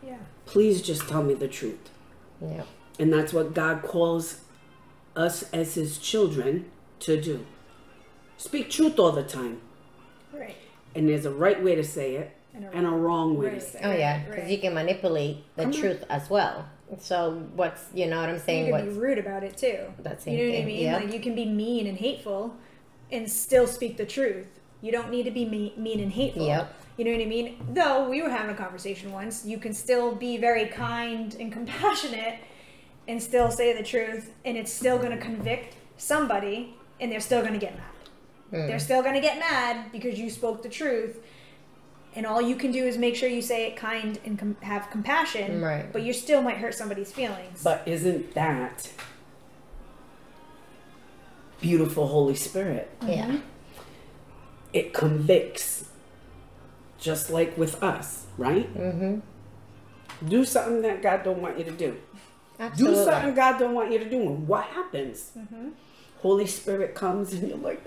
Yeah. please just tell me the truth. Yeah. And that's what God calls us as his children to do. Speak truth all the time. Right. And there's a right way to say it And a and a wrong way to say Oh it. Oh yeah, because Right. you can manipulate the Come on. truth as well. So what's you know what I'm saying? You can be What's rude about it too. That You same know what I mean? yeah. Like you can be mean and hateful, and still speak the truth. You don't need to be me- mean and hateful. Yep. You know what I mean? Though we were having a conversation once, you can still be very kind and compassionate, and still say the truth, and it's still going to convict somebody, and they're still going to get mad. Mm. They're still going to get mad because you spoke the truth. And all you can do is make sure you say it kind and com- have compassion, Right. but you still might hurt somebody's feelings. But isn't that beautiful Holy Spirit? yeah, mm-hmm. It convicts. Just like with us, right? mm-hmm. Do something that God don't want you to do. absolutely. Do something God don't want you to do. And what happens? Mm-hmm. Holy Spirit comes and you're like,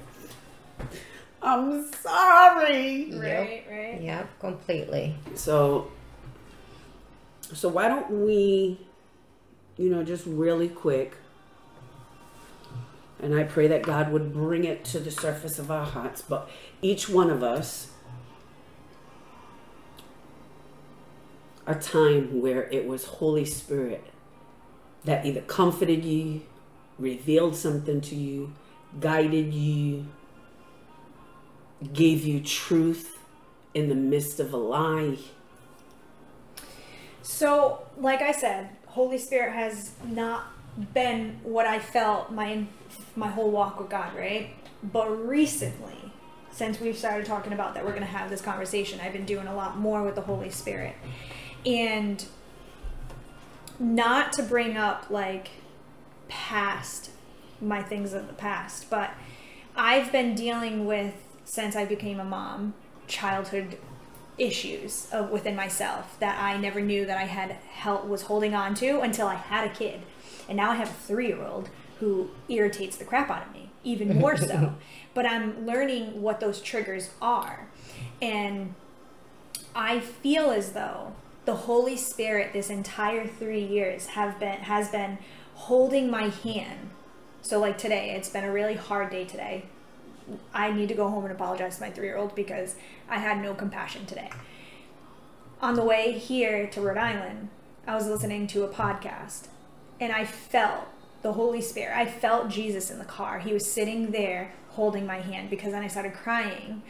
I'm sorry. right, right. Yeah, completely. So, so why don't we, you know, just really quick, and I pray that God would bring it to the surface of our hearts, but each one of us, a time where it was Holy Spirit that either comforted you, revealed something to you, guided you, gave you truth in the midst of a lie. So, like I said, Holy Spirit has not been what I felt my my whole walk with God, right? But recently, since we've started talking about that we're going to have this conversation, I've been doing a lot more with the Holy Spirit. And not to bring up like past my things of the past, but I've been dealing with since I became a mom childhood issues of within myself that I never knew that I had held, was holding on to until I had a kid, and now I have a three year old who irritates the crap out of me even [LAUGHS] more so. but I'm learning what those triggers are, and I feel as though the Holy Spirit this entire three years have been has been holding my hand. So like today, it's been a really hard day today. I need to go home and apologize to my three year old because I had no compassion today. On the way here to Rhode Island, I was listening to a podcast and I felt the Holy Spirit. I felt Jesus in the car. He was sitting there holding my hand because then I started crying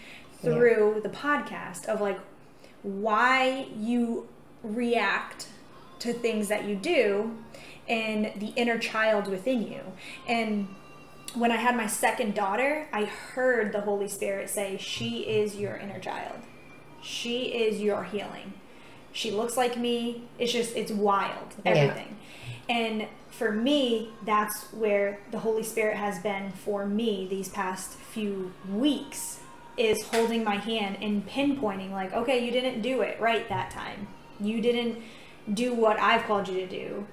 through the podcast of like why you react to things that you do and the inner child within you. And when I had my second daughter, I heard the Holy Spirit say, She is your inner child. She is your healing. She looks like me. It's just, it's wild, Yeah. everything. And for me, that's where the Holy Spirit has been for me these past few weeks is holding my hand and pinpointing like, okay, you didn't do it right that time. You didn't do what I've called you to do,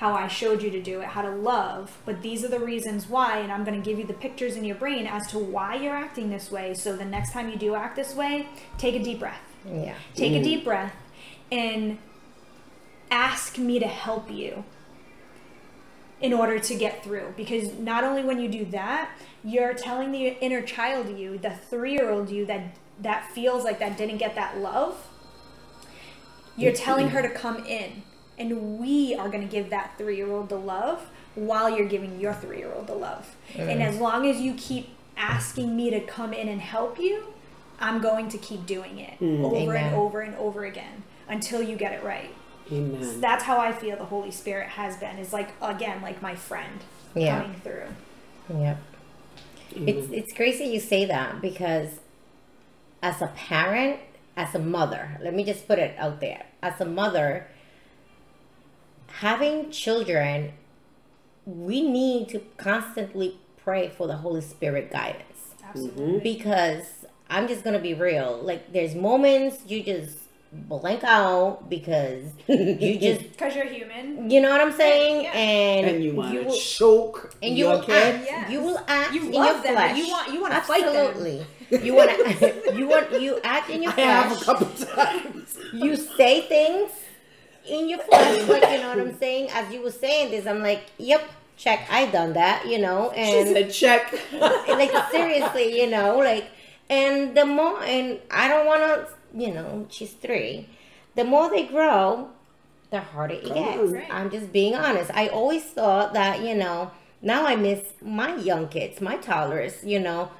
how I showed you to do it, how to love, but these are the reasons why and I'm going to give you the pictures in your brain as to why you're acting this way so the next time you do act this way, take a deep breath. Yeah. Take a mm. deep breath and ask me to help you in order to get through. Because not only when you do that, you're telling the inner child you, the three year old you that that feels like that didn't get that love, you're telling mm. her to come in. And we are going to give that three year old the love while you're giving your three year old the love. And as long as you keep asking me to come in and help you, I'm going to keep doing it mm, over Amen. and over and over again until you get it right. Amen. That's how I feel the Holy Spirit has been. Is like again, like my friend Yeah. coming through. Yep. It's it's crazy you say that because as a parent, as a mother, let me just put it out there. As a mother, having children, we need to constantly pray for the Holy Spirit guidance. Absolutely. Mm-hmm. Because I'm just gonna be real. Like there's moments you just blank out because [LAUGHS] you just Because you're human. you know what I'm saying? Yeah. And, and you want to will- choke and you your will kid. act. Yes. You will act You in love your them, flesh. you want- you wanna fight them. Absolutely. You want to. [LAUGHS] you want you act in [LAUGHS] your I have a couple times. You say things in your flesh, like you know what I'm saying. As you were saying this, I'm like, yep, check. I done that, you know, She and said check. [LAUGHS] like seriously, you know, like, and the more, and I don't want to, you know, she's three. The more they grow, the harder it gets. Right. I'm just being honest. I always thought that, you know, now I miss my young kids, my toddlers, you know.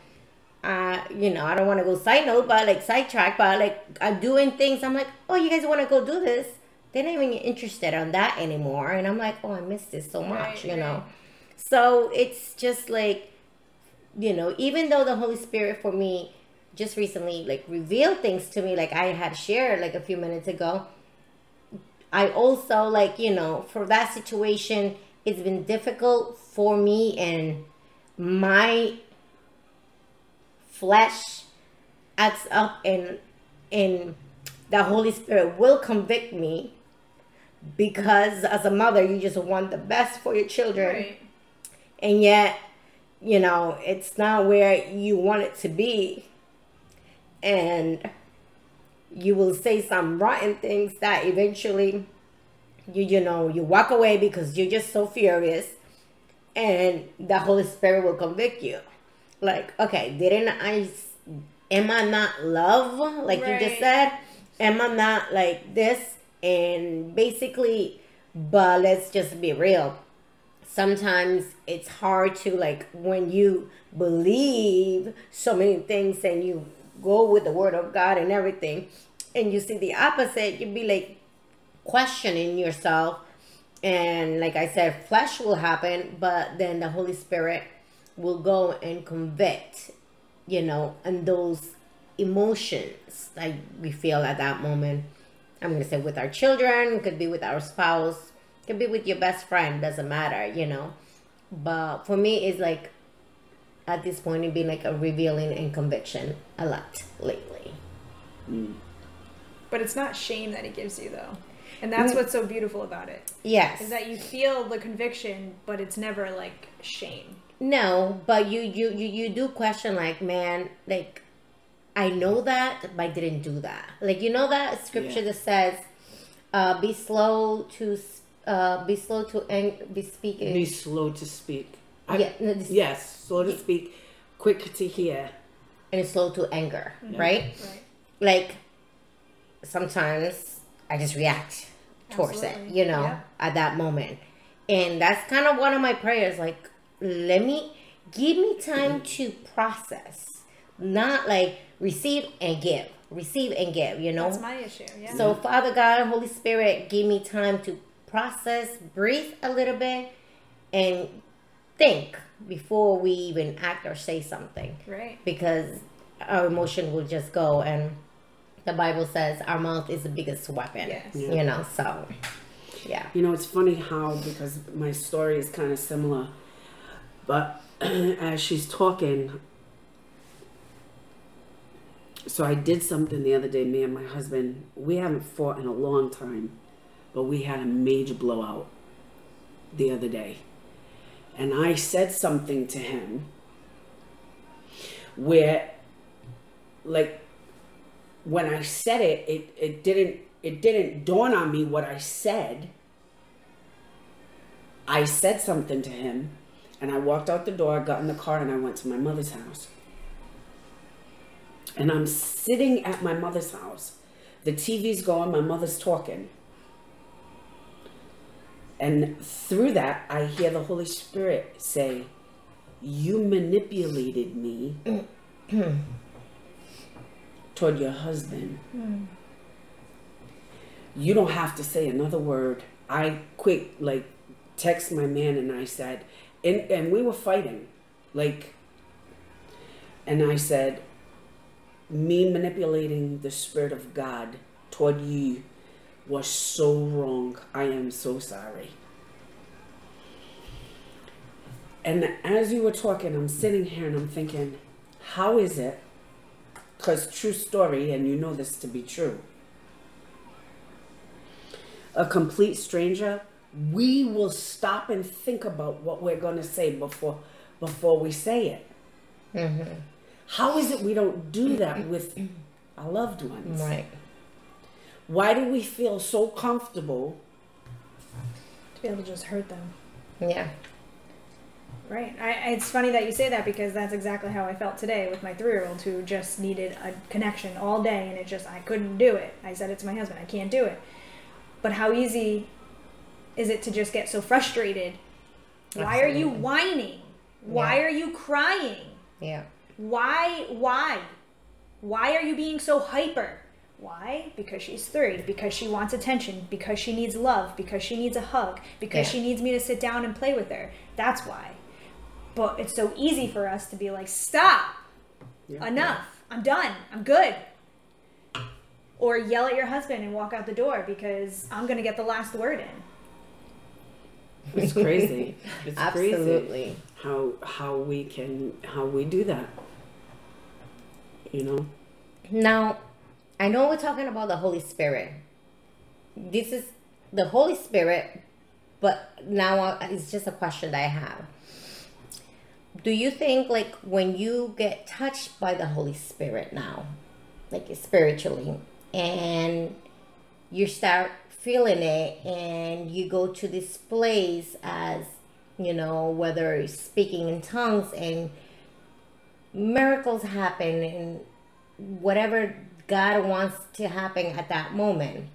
Uh, you know, I don't want to go side note, but like sidetrack, but like I'm doing things. I'm like, oh, you guys want to go do this? They're not even interested on that anymore, and I'm like, oh, I miss this so much, Right, you know. right. So it's just like, you know, even though the Holy Spirit for me just recently like revealed things to me, like I had shared like a few minutes ago. I also like you know for that situation, it's been difficult for me and my flesh acts up and and the Holy Spirit will convict me because as a mother you just want the best for your children. Right. and yet you know it's not where you want it to be. And you will say some rotten things that eventually you you know you walk away because you're just so furious. And the holy spirit will convict you. Like okay didn't i am i not love like you just said? Am i not like this and basically but let's just be real. Sometimes it's hard to like when you believe so many things and you go with the word of God and everything and you see the opposite you'd be like questioning yourself. And like I said flesh will happen but then the Holy Spirit will go and convict you know and those emotions that we feel at that moment I'm gonna say with our children, could be with our spouse, could be with your best friend, doesn't matter, you know. But for me, it's like at this point, it been like a revealing and conviction a lot lately. Mm. But it's not shame that it gives you though. And that's mm. what's so beautiful about it. Yes. Is that you feel the conviction, but it's never like shame. No, but you you you you do question like, man, like I know that, but I didn't do that. Like you know that scripture Yeah. that says, Uh, be slow to uh, be slow to ang- be speaking. Be slow to speak. I- yeah, no, this- Yes, slow to speak, quick to hear. and slow to anger, right? Right. Like sometimes I just react towards it, you know, Yeah. at that moment. And that's kind of one of my prayers like let me give me time [CLEARS THROAT] to process, not like receive and give, receive and give, you know. That's my issue. Yeah. So, Father God, Holy Spirit, give me time to process, breathe a little bit, and think before we even act or say something. right. Because our emotion will just go, and the Bible says our mouth is the biggest weapon. Yes. You know, so yeah. You know, it's funny how because my story is kind of similar, but [CLEARS THROAT] as she's talking, so I did something the other day. Me and my husband, we haven't fought in a long time, but we had a major blowout the other day, and I said something to him where, like, when I said it, it it didn't it didn't dawn on me what I said. I said something to him, and I walked out the door, got in the car, and I went to my mother's house. And I'm sitting at my mother's house. The TV's going, my mother's talking. And through that, I hear the Holy Spirit say, You manipulated me [CLEARS THROAT] toward your husband. Hmm. You don't have to say another word. I quick like text my man and I said, and and we were fighting, like. And I said, me manipulating the spirit of God toward you was so wrong. I am so sorry. And as you were talking, I'm sitting here and I'm thinking, how is it? Because true story, and you know this to be true. A complete stranger, we will stop and think about what we're going to say before before we say it. Mm-hmm. How is it we don't do mm-hmm. that with our loved ones? Right. Why do we feel so comfortable? To be able to just hurt them. Yeah. Right. I, it's funny that you say that because that's exactly how I felt today with my three year old who just needed a connection all day and it just, I couldn't do it. I said it to my husband, I can't do it. But how easy is it to just get so frustrated? Why are you Absolutely. whining? Why Yeah. are you crying? Yeah. Why? Why? Why are you being so hyper? Why? Because she's three. Because she wants attention. Because she needs love. Because she needs a hug. Because Yeah. she needs me to sit down and play with her. That's why. But it's so easy for us to be like, stop. Yeah. Enough. I'm done. I'm good. Or yell at your husband and walk out the door because I'm going to get the last word in. It's crazy. [LAUGHS] It's crazy Absolutely. how how we can how we do that. You know? Now, I know we're talking about the Holy Spirit. This is the Holy Spirit, but now it's just a question that I have. Do you think, like, when you get touched by the Holy Spirit now, like spiritually, and you start feeling it, and you go to this place as, you know, whether speaking in tongues and miracles happen and whatever God wants to happen at that moment.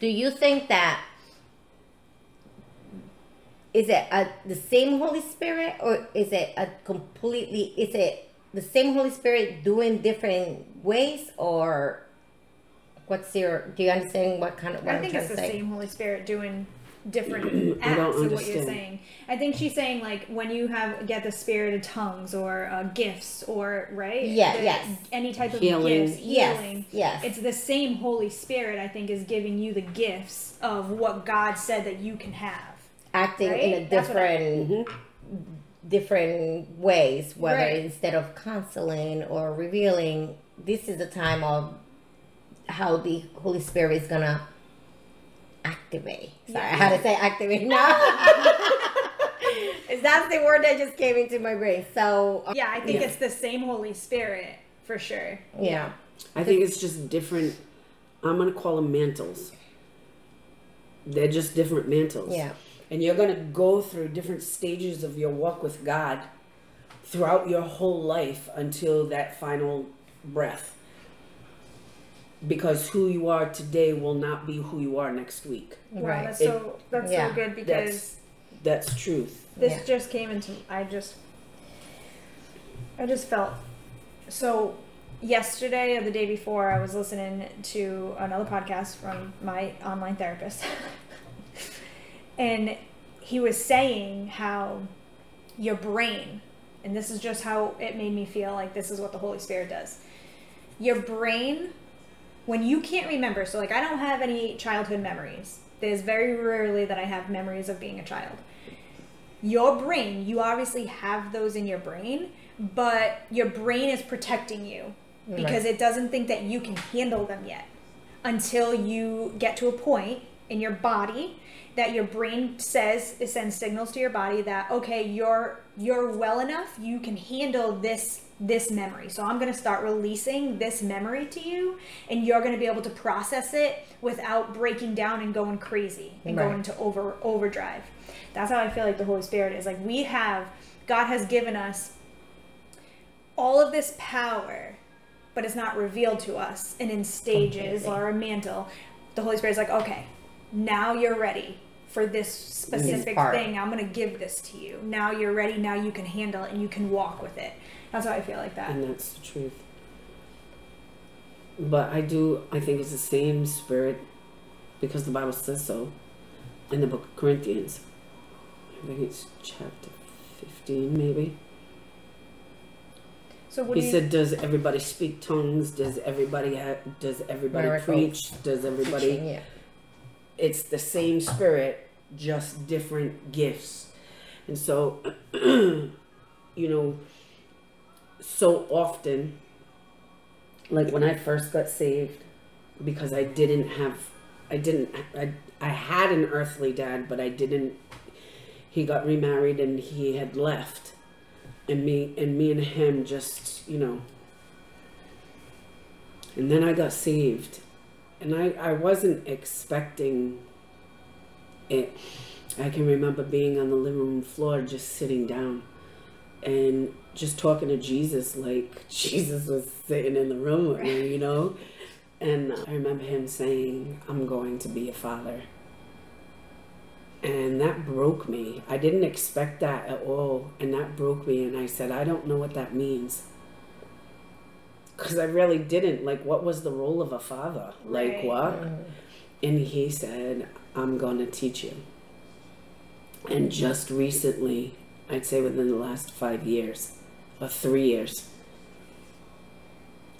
Do you think that is it a, the same Holy Spirit or is it a completely is it the same Holy Spirit doing different ways or what's your do you understand what kind of what I think it's the say? same Holy Spirit doing different [CLEARS THROAT] I acts of what you're saying. I think she's saying like when you have get the spirit of tongues or uh, gifts or right. Yeah, The- yes. Any type of Healing. gifts, Yes, healing. yes. It's the same Holy Spirit. I think is giving you the gifts of what God said that you can have. Acting in a Right? That's what different different ways, whether Right. instead of counseling or revealing, this is the time of how the Holy Spirit is gonna activate. Sorry, I had to say activate now. [LAUGHS] Is that's the word that just came into my brain. So uh, Yeah, I think Yeah. it's the same Holy Spirit for sure. yeah. I think it's just different I'm gonna call them mantles. They're just different mantles. Yeah. And you're going to go through different stages of your walk with God throughout your whole life until that final breath. Because who you are today will not be who you are next week. Wow, Right. that's It- so that's yeah, so good because That's that's truth. this Yeah. just came into I just I just felt so yesterday or the day before I was listening to another podcast from my online therapist [LAUGHS] and he was saying how your brain and this is just how it made me feel like this is what the Holy Spirit does. Your brain when you can't remember, so like I don't have any childhood memories. There's very rarely that I have memories of being a child. Your brain, you obviously have those in your brain, but your brain is protecting you because it doesn't think that you can handle them yet until you get to a point in your body that your brain says it sends signals to your body that okay you're you're well enough. You can handle this this memory. So i'm going to start releasing this memory to you and you're going to be able to process it without breaking down and going crazy and Right. going to over overdrive. That's how i feel like the holy spirit is. Like we have god has given us all of this power but it's not revealed to us and in stages Completely. or a mantle. The holy spirit's like okay now you're ready for this specific thing. I'm going to give this to you. Now you're ready. Now you can handle it and you can walk with it that's how i feel like that And that's the truth. But I do, I think it's the same spirit because the Bible says so in the book of Corinthians. I think it's chapter 15, maybe. so what He do you said, "Does everybody speak tongues? Does everybody ha- does everybody Miracles. preach? Does everybody?" Yeah. It's the same spirit, just different gifts. And so, [CLEARS THROAT] you know, so often, like when I first got saved, because I didn't have, I didn't, I, I had an earthly dad, but I didn't. He got remarried and he had left, and me and me and him just, you know. And then I got saved, and I I wasn't expecting it. I can remember being on the living room floor, just sitting down, and just talking to Jesus like [LAUGHS] Jesus was sitting in the room with me, you know. And I remember him saying, "I'm going to be a father." And that broke me. I didn't expect that at all. And that broke me. And I said, I don't know what that means. Because I really didn't. Like, what was the role of a father? Like, Right. what? Mm. And he said, I'm going to teach you. And just recently, I'd say within the last five years or three years,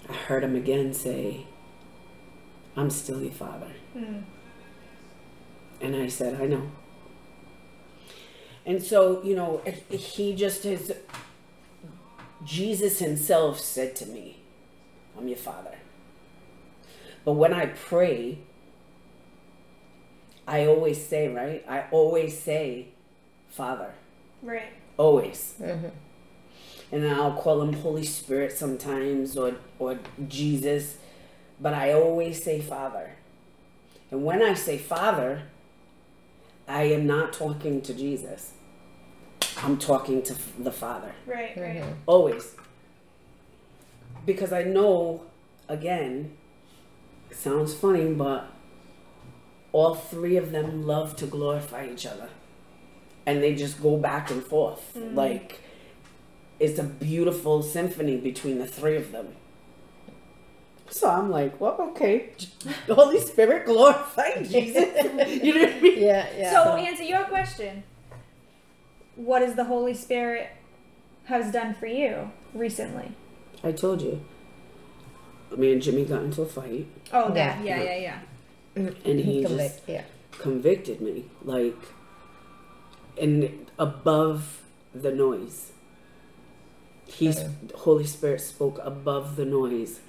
I heard him again say, I'm still your father. Mm. And I said, I know. And so, you know, he just has, Jesus himself said to me, I'm your father. But when I pray, I always say, right? I always say, Father. right Always. Mhm. And I'll call him Holy Spirit sometimes or, or Jesus. But I always say Father. And when I say Father, I am not talking to Jesus. I'm talking to the Father. right right Mhm. Always. Because I know, again, sounds funny, but all three of them love to glorify each other. And they just go back and forth. Mm. Like, it's a beautiful symphony between the three of them. So I'm like, well, okay. The [LAUGHS] Holy Spirit glorify [LAUGHS] Jesus. [LAUGHS] you know what I mean? Yeah, yeah. So answer your question. What is the Holy Spirit has done for you recently? I told you. Me and Jimmy got into a fight, Oh, that. Yeah. Yeah, yeah, yeah. and he just yeah. convicted me like and above the noise he's holy spirit spoke above the noise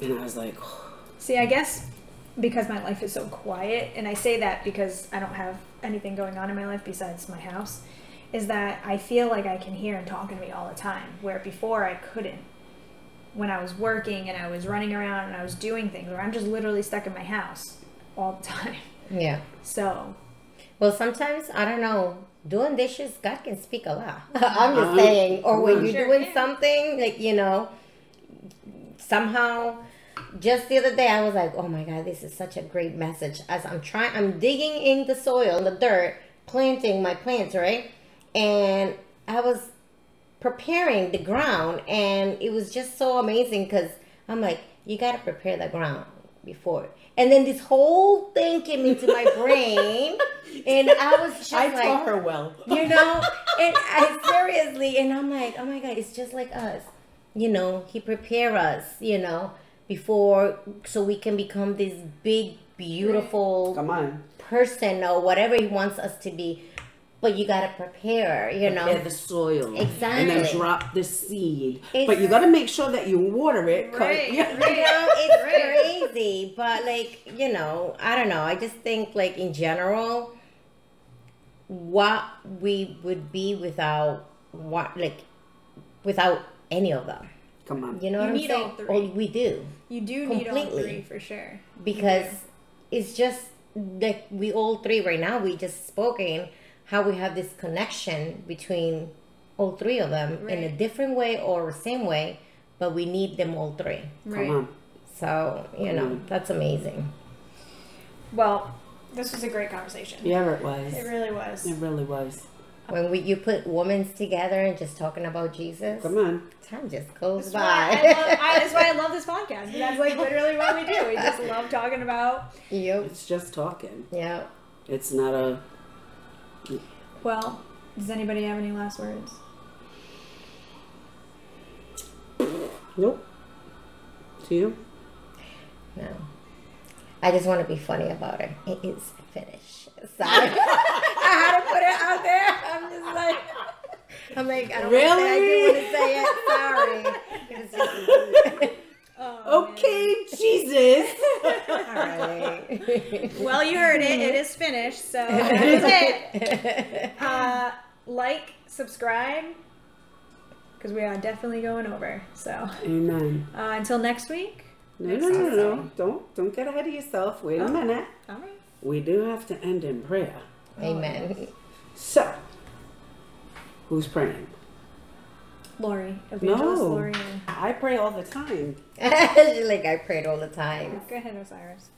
and i was like oh. See, I guess because my life is so quiet, and I say that because I don't have anything going on in my life besides my house, is that I feel like I can hear him talking to me all the time, where before I couldn't. When I was working and I was running around and I was doing things, or I'm just literally stuck in my house, all the [LAUGHS] time. Yeah. So Well, sometimes I don't know. Doing dishes, God can speak a lot. [LAUGHS] I'm just Uh-huh. saying. Or when you're Sure doing can. something like you know, somehow. Just the other day, I was like, "Oh my God, this is such a great message." As I'm trying, I'm digging in the soil, in the dirt, planting my plants, right? And I was preparing the ground, and it was just so amazing because I'm like, "You got to prepare the ground before." And then this whole thing came into my [LAUGHS] brain, and I was just I like, taught her well. you know and i seriously and i'm like oh my god it's just like us you know he prepare us you know before so we can become this big beautiful Come on. person or whatever he wants us to be but you gotta prepare you know Prepare the soil. Exactly. And then drop the seed. It's- but you got to make sure that you water it. Right, [LAUGHS] yeah. you know, [LAUGHS] it's Right. crazy, but like you know, I don't know. I just think like in general, what we would be without what like without any of them. Come on. You know You what I'm need all three. Oh, we do you do need all Completely. three for sure. because it's just like we all three right now. We just spoken how we have this connection between all three of them in a different way or same way, but we need them all three. Right. Come on. So you know mm-hmm. that's amazing. Well, this was a great conversation. Yeah, it was. It really was. It really was. When we you put women together and just talking about Jesus, Come on. time just goes That's why, I by. love, [LAUGHS] I, that's why I love this podcast. That's like literally what we do. We just love talking about. yep. It's just talking. Yeah. It's not a. Well, does anybody have any last words? Nope. To you? No. I just want to be funny about it. It is finished. Sorry. [LAUGHS] I had to put it out there. I'm just like, I'm like, I don't Really? want to say, I didn't want to say it. Sorry. [LAUGHS] [LAUGHS] It's just, Oh, Okay, Jesus. [LAUGHS] all right. Well, you heard it. It is finished. So [LAUGHS] that is it. [LAUGHS] Uh, like, subscribe, because we are definitely going over. So Amen. uh, until next week. No, no, no, no. Don't don't get ahead of yourself. Wait a minute. All right. We do have to end in prayer. Amen. So, who's praying? Lori, Evangelist No. Lori. I pray all the time. She's [LAUGHS] like, I prayed all the time. Go ahead, Osiris.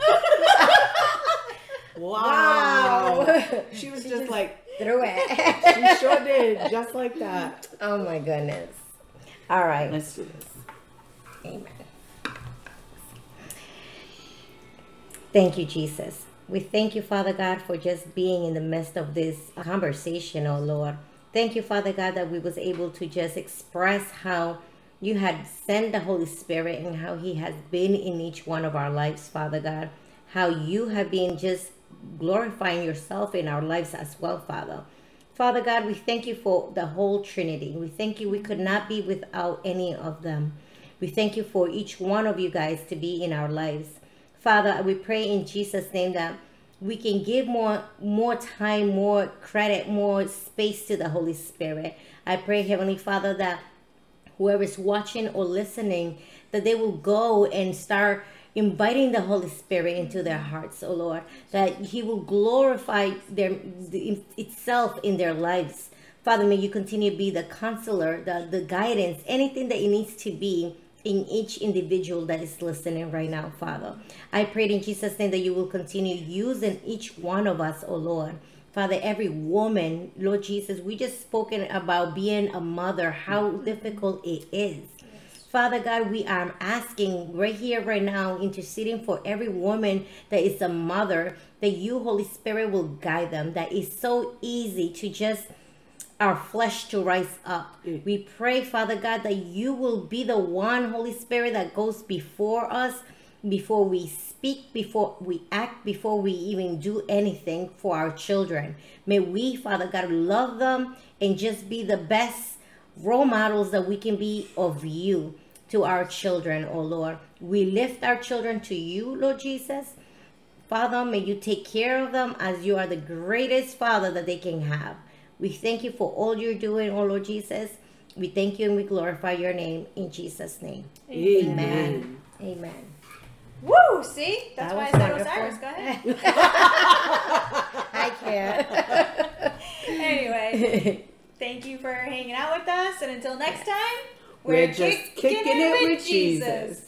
[LAUGHS] Wow. She was [LAUGHS] just like, Through it. she sure did, just like that. oh my goodness. All right. Let's do this. Amen. Thank you, Jesus. We thank you, Father God, for just being in the midst of this conversation, oh Lord. Thank you, Father God, that we was able to just express how you had sent the Holy Spirit and how he has been in each one of our lives, Father God. How you have been just glorifying yourself in our lives as well, Father. Father God, we thank you for the whole Trinity. We thank you we could not be without any of them. We thank you for each one of you guys to be in our lives. Father, we pray in Jesus' name that we can give more more time, more credit, more space to the Holy Spirit. I pray, Heavenly Father, that whoever is watching or listening, that they will go and start inviting the Holy Spirit into their hearts, oh Lord, that He will glorify their itself in their lives. Father, may you continue to be the counselor, the, the guidance, anything that it needs to be in each individual that is listening right now, Father. I pray in Jesus' name that you will continue using each one of us, oh Lord. Father, every woman, Lord Jesus, we just spoken about being a mother, how difficult it is. Father God, we are asking right here, right now, interceding for every woman that is a mother, that you, Holy Spirit, will guide them. That is so easy to just our flesh to rise up. Mm. We pray, Father God, that you will be the one, Holy Spirit, that goes before us, before we speak, before we act, before we even do anything for our children. May we, Father God, love them and just be the best role models that we can be of you to our children, oh Lord. We lift our children to you, Lord Jesus. Father, may you take care of them as you are the greatest Father that they can have. We thank you for all you're doing, oh Lord Jesus. We thank you and we glorify your name in Jesus' name. Amen. Amen. Woo! See, that's That why I said wonderful. Osiris. Go ahead. [LAUGHS] I can't. [LAUGHS] anyway, thank you for hanging out with us, and until next time, We're just kicking it with Jesus.